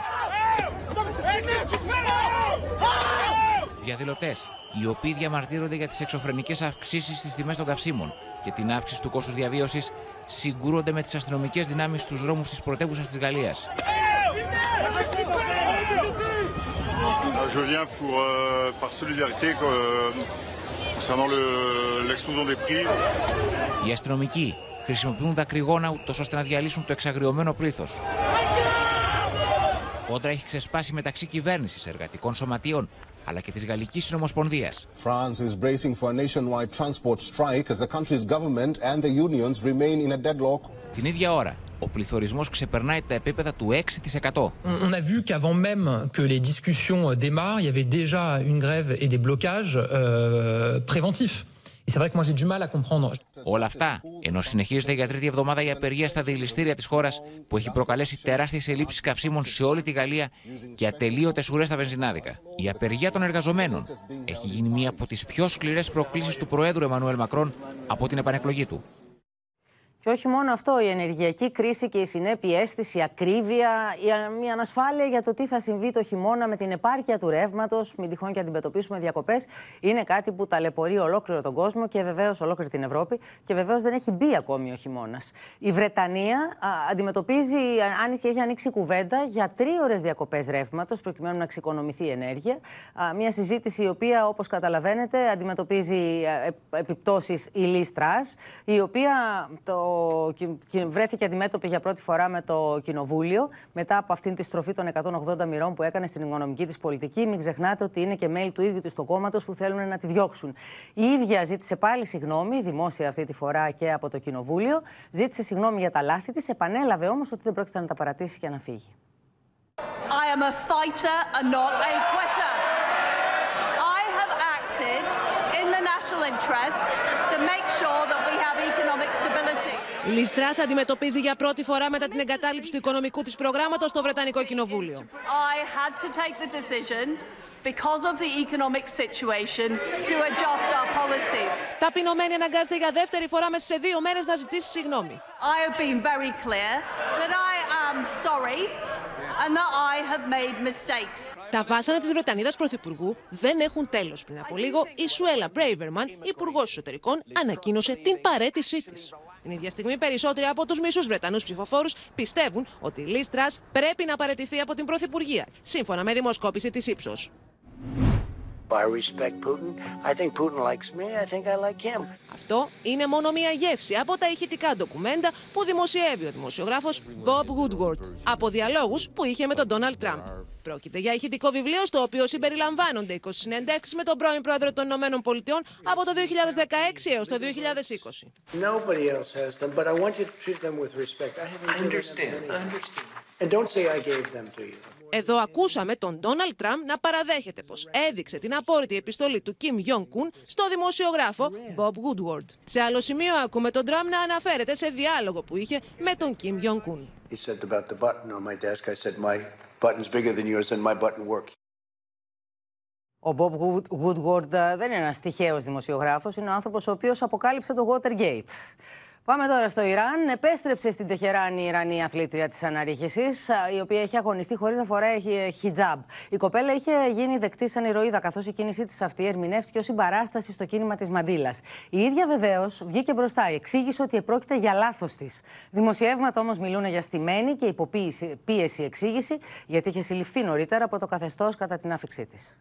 Διαδηλωτές, οι οποίοι διαμαρτύρονται για τις εξωφρενικές αυξήσεις στις τιμές των καυσίμων και την αύξηση του κόστους διαβίωσης, συγκρούονται με τις αστυνομικές δυνάμεις στους δρόμους της πρωτεύουσας της Γαλλίας. Euh, Je viens pour, euh, par solidarité euh, concernant le- l'explosion des prix. Οι αστυνομικοί Χρησιμοποιούν δακρυγόναου ώστε να διαλύσουν το εξαγριωμένο πλήθος. Η πόντρα έχει ξεσπάσει μεταξύ κυβέρνησης, εργατικών σωματείων αλλά και της Γαλλικής Συνομοσπονδίας. Την ίδια ώρα, ο πληθωρισμός ξεπερνάει τα επίπεδα του 6%. On a vu qu'avant même que les discussions euh, démarrent, il y avait déjà une grève et des blocages euh, préventifs. Et c'est vrai que moi j'ai du mal à comprendre. Όλα αυτά ενώ συνεχίζεται για τρίτη εβδομάδα η απεργία στα δηληστήρια της χώρας που έχει προκαλέσει τεράστιες ελλείψεις καυσίμων σε όλη τη Γαλλία και ατελείωτες ουρές στα βενζινάδικα. Η απεργία των εργαζομένων έχει γίνει μία από τις πιο σκληρές προκλήσεις του Προέδρου Εμμανουέλ Μακρόν από την επανεκλογή του. Και όχι μόνο αυτό, η ενεργειακή κρίση και οι συνέπειέ τη, η ακρίβεια, η α- η ανασφάλεια για το τι θα συμβεί το χειμώνα με την επάρκεια του ρεύματος, μην τυχόν και αντιμετωπίσουμε διακοπές, είναι κάτι που ταλαιπωρεί ολόκληρο τον κόσμο και βεβαίως ολόκληρη την Ευρώπη και βεβαίως δεν έχει μπει ακόμη ο χειμώνας. Η Βρετανία α, αντιμετωπίζει, α, αν και έχει ανοίξει κουβέντα για τρίωρες διακοπές ρεύματος προκειμένου να εξοικονομηθεί η ενέργεια. Α, Μια συζήτηση η οποία, όπως καταλαβαίνετε, αντιμετωπίζει επιπτώσεις η Λιζ Τρας, η οποία το, κυ- κυ- βρέθηκε αντιμέτωπη για πρώτη φορά με το Κοινοβούλιο μετά από αυτήν τη στροφή των 180 μοιρών που έκανε στην οικονομική της πολιτική. Μην ξεχνάτε ότι είναι και μέλη του ίδιου της του κόμματος που θέλουν να τη διώξουν. Η ίδια ζήτησε πάλι συγγνώμη, δημόσια αυτή τη φορά και από το Κοινοβούλιο. Ζήτησε συγγνώμη για τα λάθη της, επανέλαβε όμως ότι δεν πρόκειται να τα παρατήσει και να φύγει. I am a fighter and not a quitter. I have acted in the national interest to make sure that we have economic stability. Η Λιστράς αντιμετωπίζει για πρώτη φορά μετά την εγκατάλειψη του οικονομικού της προγράμματος στο Βρετανικό Κοινοβούλιο. I had to take the decision because of the economic situation to adjust our policies. Ταπεινωμένη αναγκάζεται για δεύτερη φορά μέσα σε δύο μέρες να ζητήσει συγγνώμη. I have been very clear that I am sorry and that I have made mistakes. Τα βάσανα της Βρετανίδας Πρωθυπουργού δεν έχουν τέλος. Πριν από λίγο, η Σουέλα Μπρέιβερμαν, Υπουργός Εσωτερικών, ανακοίνωσε την παρέτησή της. Την ίδια στιγμή, περισσότεροι από τους μισούς Βρετανούς ψηφοφόρους πιστεύουν ότι η Λί πρέπει να παρετηθεί από την Πρωθυπουργία, σύμφωνα με δημοσκόπηση της ύψος. I respect Putin. I think Putin likes me. I think I like him. Αυτό είναι μόνο μία γεύση από τα ηχητικά ντοκουμέντα που δημοσιεύει ο δημοσιογράφος Bob Woodward από διαλόγους που είχε με τον Donald Trump. Πρόκειται για ηχητικό βιβλίο στο οποίο συμπεριλαμβάνονται 20 συνεντεύξεις με τον πρώην πρόεδρο των Ηνωμένων Πολιτειών από το 2016 έως το 2020. Nobody else has them, but I want you to treat them with respect. I haven't I given understand. them I any. understand. And don't say I gave them to you. Εδώ ακούσαμε τον Ντόναλτ Τραμπ να παραδέχεται πως έδειξε την απόρριτη επιστολή του Κιμ Γιον Κουν στο δημοσιογράφο Bob Woodward. Σε άλλο σημείο ακούμε τον Τραμπ να αναφέρεται σε διάλογο που είχε με τον Κιμ Γιον Κουν. He said about the button on my desk. I said my button's bigger than yours and my button works. Ο Bob Woodward ε, δεν είναι ένας τυχαίος δημοσιογράφος, είναι ο άνθρωπος ο οποίος αποκάλυψε το Watergate. Πάμε τώρα στο Ιράν. Επέστρεψε στην Τεχεράνη η Ιρανή αθλήτρια της αναρρίχησης, η οποία έχει αγωνιστεί χωρίς να φοράει χιτζάμπ. Η κοπέλα είχε γίνει δεκτή σαν ηρωίδα, καθώς η κίνησή της αυτή ερμηνεύτηκε ως συμπαράσταση στο κίνημα της Μαντίλα. Η ίδια βεβαίως βγήκε μπροστά, εξήγησε ότι επρόκειται για λάθος της. Δημοσιεύματα όμως μιλούν για στημένη και υποπίεση εξήγηση, γιατί είχε συλληφθεί νωρίτερα από το καθεστώς κατά την άφηξή της.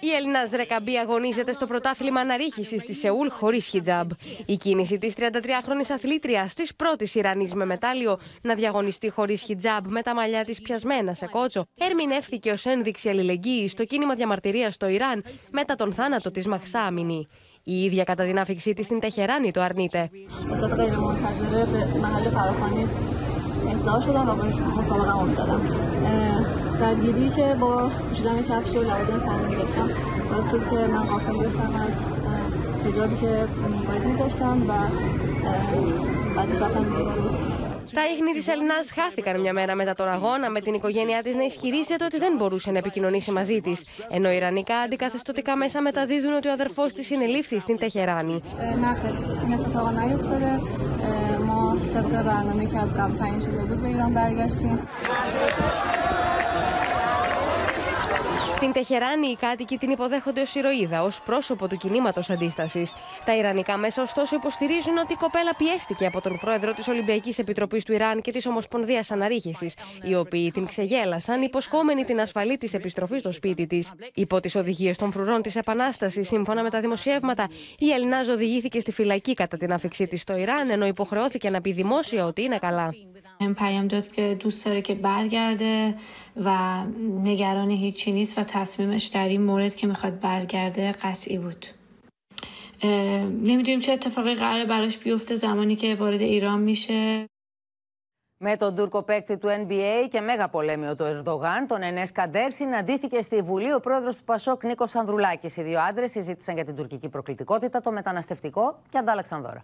Η Έλληνας Ρεκαμπή αγωνίζεται στο πρωτάθλημα αναρρίχησης στη Σεούλ χωρίς χιτζάμπ. Η κίνηση της 33χρονη αθλήτριας, της πρώτης Ιρανής με μετάλλιο, να διαγωνιστεί χωρίς χιτζάμπ με τα μαλλιά της πιασμένα σε κότσο, ερμηνεύθηκε ως ένδειξη αλληλεγγύης στο κίνημα διαμαρτυρίας στο Ιράν μετά τον θάνατο της Μαχσά Αμινή. Η ίδια κατά την άφηξή της στην Τεχεράνη το αρνείται درگیری که با پوشیدن کفش و لوازم تنظیم داشتم باعث شد که من غافل بشم از حجابی که باید میذاشتم و بعدش رفتم Τα ίχνη τη Ελληνά χάθηκαν μια μέρα μετά τον αγώνα, με την οικογένειά τη να ισχυρίζεται ότι δεν μπορούσε να επικοινωνήσει μαζί τη. Ενώ ιρανικά αντικαθεστωτικά μέσα μεταδίδουν ότι ο αδερφό τη συνελήφθη στην Τεχεράνη. Στην Τεχεράνη οι κάτοικοι την υποδέχονται ως ηρωίδα, ως πρόσωπο του κινήματος αντίστασης. Τα Ιρανικά μέσα, ωστόσο, υποστηρίζουν ότι η κοπέλα πιέστηκε από τον πρόεδρο της Ολυμπιακής Επιτροπής του Ιράν και της Ομοσπονδίας Αναρρίχησης, οι οποίοι την ξεγέλασαν, υποσχόμενοι την ασφαλή της επιστροφή στο σπίτι της. Υπό τις οδηγίες των φρουρών της Επανάστασης, σύμφωνα με τα δημοσιεύματα, η Ελληνάζ οδηγήθηκε στη φυλακή κατά την άφηξή της στο Ιράν, ενώ υποχρεώθηκε να πει δημόσια ότι είναι καλά. و نگران هیچی نیست و تصمیمش در این مورد که میخواد برگرده قطعی بود نمیدونیم چه اتفاقی قرار براش بیفته زمانی که وارد ایران میشه Με τον Τούρκο παίκτη του NBA και μέγα πολέμιο του Ερντογάν, τον Ενέ Καντέρ, συναντήθηκε στη Βουλή ο πρόεδρο του Πασόκ Νίκο Ανδρουλάκη. Οι δύο άντρε συζήτησαν για την τουρκική προκλητικότητα, το μεταναστευτικό και αντάλλαξαν δώρα.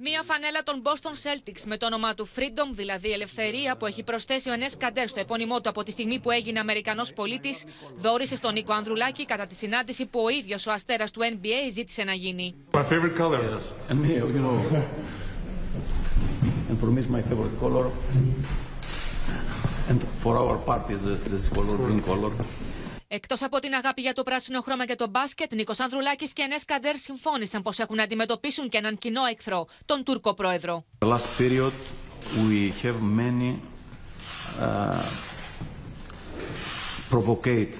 Μία φανέλα των Boston Celtics με το όνομα του Freedom, δηλαδή ελευθερία, που έχει προσθέσει ο Ενέ Καντέρ στο επώνυμό του από τη στιγμή που έγινε Αμερικανός πολίτης, δόρισε στον Νίκο Ανδρουλάκη κατά τη συνάντηση που ο ίδιος ο αστέρας του NBA ζήτησε να γίνει. My favorite color. Yes. And me, you know. and for me, it's my favorite color. And for our party, this color, green color. Εκτό από την αγάπη για το πράσινο χρώμα και το μπάσκετ, Νίκο Ανδρουλάκη και Ενέ Καντέρ συμφώνησαν πω έχουν να αντιμετωπίσουν και έναν κοινό εχθρό, τον Τούρκο πρόεδρο. The last period, we have many uh, provocate,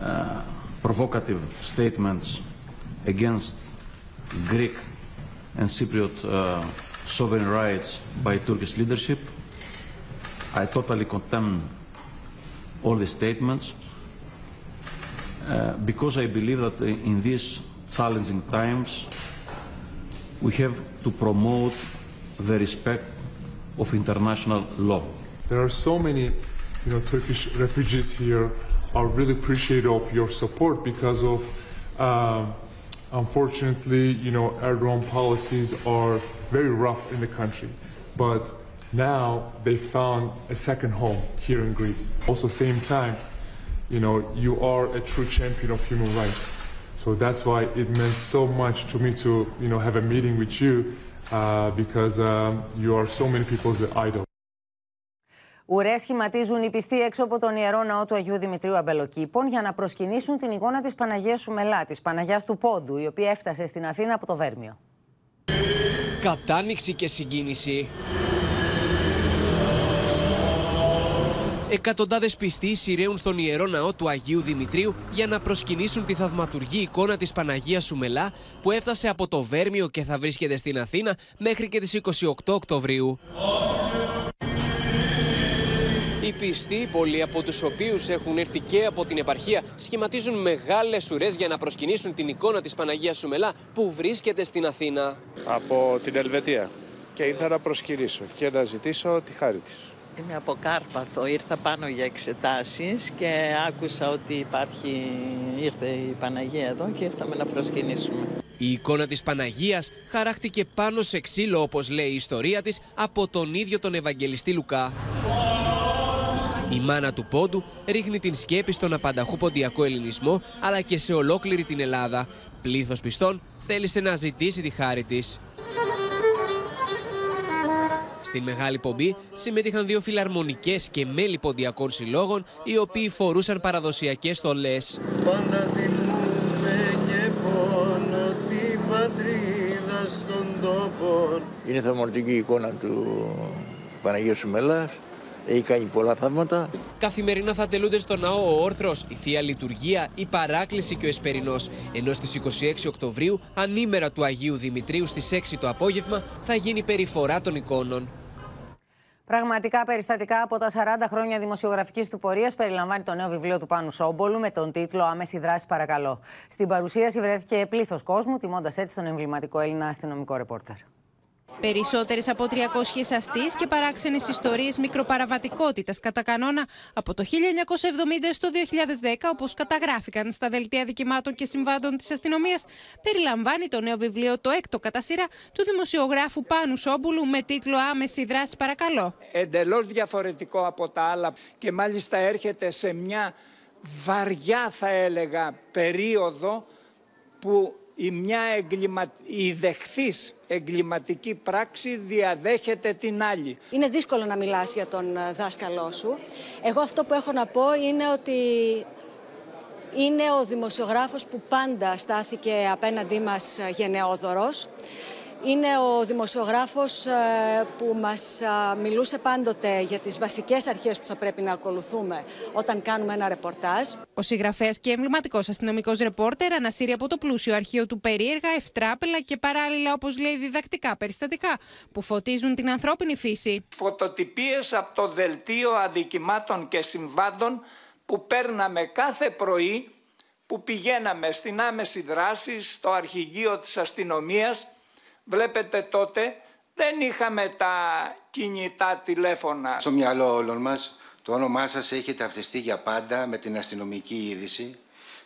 uh, provocative statements against Greek and Cypriot uh, sovereign rights by Turkish leadership. I totally condemn all the statements. Uh, because I believe that in these challenging times we have to promote the respect of international law. There are so many, you know, Turkish refugees here are really appreciative of your support because of, uh, unfortunately, you know, Erdogan policies are very rough in the country. But now they found a second home here in Greece. Also, same time, you know, you are a true champion of human rights. So that's why it meant so much to me to, you know, have a meeting with you uh, because uh, you are so many people's idol. Ουρέ σχηματίζουν οι πιστοί έξω από τον ιερό ναό του Αγίου Δημητρίου Αμπελοκήπων για να προσκυνήσουν την εικόνα της Παναγίας Σουμελά, της Παναγιάς του Πόντου, η οποία έφτασε στην Αθήνα από το Βέρμιο. Κατάνοιξη και συγκίνηση. Εκατοντάδες πιστοί σειραίουν στον ιερό ναό του Αγίου Δημητρίου για να προσκυνήσουν τη θαυματουργή εικόνα της Παναγίας Σουμελά που έφτασε από το Βέρμιο και θα βρίσκεται στην Αθήνα μέχρι και τις 28 Οκτωβρίου. Οι πιστοί, πολλοί από τους οποίους έχουν έρθει και από την επαρχία, σχηματίζουν μεγάλες ουρές για να προσκυνήσουν την εικόνα της Παναγίας Σουμελά που βρίσκεται στην Αθήνα. Από την Ελβετία και ήρθα να προσκυνήσω και να ζητήσω τη χάρη της. Είμαι από Κάρπαθο, ήρθα πάνω για εξετάσεις και άκουσα ότι υπάρχει, ήρθε η Παναγία εδώ και ήρθαμε να προσκυνήσουμε. Η εικόνα της Παναγίας χαράχτηκε πάνω σε ξύλο όπως λέει η ιστορία της από τον ίδιο τον Ευαγγελιστή Λουκά. Η μάνα του πόντου ρίχνει την σκέπη στον απανταχού ποντιακό ελληνισμό αλλά και σε ολόκληρη την Ελλάδα. Πλήθος πιστών θέλησε να ζητήσει τη χάρη της. Στην μεγάλη πομπή συμμετείχαν δύο φιλαρμονικές και μέλη ποντιακών συλλόγων οι οποίοι φορούσαν παραδοσιακές στολές. Πάντα θυμούμε και πόνο την πατρίδα στον τόπο. Είναι θαυματική εικόνα του Παναγίου Σουμέλας έχει κάνει πολλά θαύματα. Καθημερινά θα τελούνται στο ναό ο Όρθρος, η Θεία Λειτουργία, η Παράκληση και ο Εσπερινός. Ενώ στις 26 Οκτωβρίου, ανήμερα του Αγίου Δημητρίου στις 6 το απόγευμα, θα γίνει περιφορά των εικόνων. Πραγματικά περιστατικά από τα 40 χρόνια δημοσιογραφικής του πορείας περιλαμβάνει το νέο βιβλίο του Πάνου Σόμπολου με τον τίτλο Άμεση δράση, παρακαλώ. Στην παρουσίαση βρέθηκε πλήθος κόσμου, τιμώντας έτσι τον εμβληματικό Έλληνα αστυνομικό ρεπόρτερ. Περισσότερες από 300 αστείς και παράξενες ιστορίες μικροπαραβατικότητας κατά κανόνα από το 1970 στο 2010, όπως καταγράφηκαν στα δελτία δικημάτων και συμβάντων της αστυνομίας, περιλαμβάνει το νέο βιβλίο Το έκτο κατά σειρά του δημοσιογράφου Πάνου Σόμπουλου με τίτλο Άμεση δράση, παρακαλώ. Εντελώς διαφορετικό από τα άλλα και μάλιστα έρχεται σε μια βαριά, θα έλεγα, περίοδο που η μια εγκλημα... η δεχθής εγκληματική πράξη διαδέχεται την άλλη. Είναι δύσκολο να μιλάς για τον ε, δάσκαλό σου. Εγώ αυτό που έχω να πω είναι ότι είναι ο δημοσιογράφος που πάντα στάθηκε απέναντί μας ε, γενναιόδωρος είναι ο δημοσιογράφος ε, που μας ε, μιλούσε πάντοτε για τις βασικές αρχές που θα πρέπει να ακολουθούμε όταν κάνουμε ένα ρεπορτάζ. Ο συγγραφέας και εμβληματικός αστυνομικός ρεπόρτερ ανασύρει από το πλούσιο αρχείο του περίεργα, ευτράπελα και παράλληλα όπως λέει διδακτικά περιστατικά που φωτίζουν την ανθρώπινη φύση. Φωτοτυπίες από το δελτίο αδικημάτων και συμβάντων που παίρναμε κάθε πρωί που πηγαίναμε στην άμεση δράση στο αρχηγείο της αστυνομίας Βλέπετε τότε δεν είχαμε τα κινητά τηλέφωνα. Στο μυαλό όλων μας το όνομά σας έχει ταυτιστεί για πάντα με την αστυνομική είδηση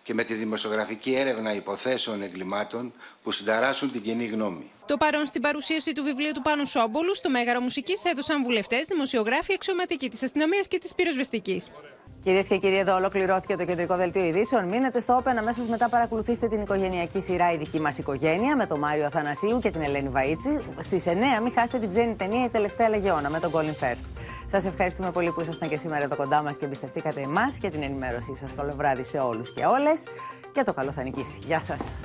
και με τη δημοσιογραφική έρευνα υποθέσεων εγκλημάτων που συνταράσσουν την κοινή γνώμη. Το παρόν στην παρουσίαση του βιβλίου του Πάνου Σόμπολου στο Μέγαρο Μουσικής έδωσαν βουλευτές, δημοσιογράφοι, αξιωματικοί της αστυνομίας και της πυροσβεστικής. Κυρίες και κύριοι, εδώ ολοκληρώθηκε το κεντρικό δελτίο ειδήσεων. Μείνετε στο Open. Αμέσως μετά παρακολουθήστε την οικογενειακή σειρά Η δική μας οικογένεια με τον Μάριο Αθανασίου και την Ελένη Βαΐτσι. Στις 9 μην χάσετε την ξένη ταινία Η τελευταία λεγεώνα με τον Colin Firth. Σας ευχαριστούμε πολύ που ήσασταν και σήμερα εδώ κοντά μας και εμπιστευτήκατε εμάς και την ενημέρωσή σας. Καλό βράδυ σε όλους και όλες και το καλό θα νικήσει. Γεια σας.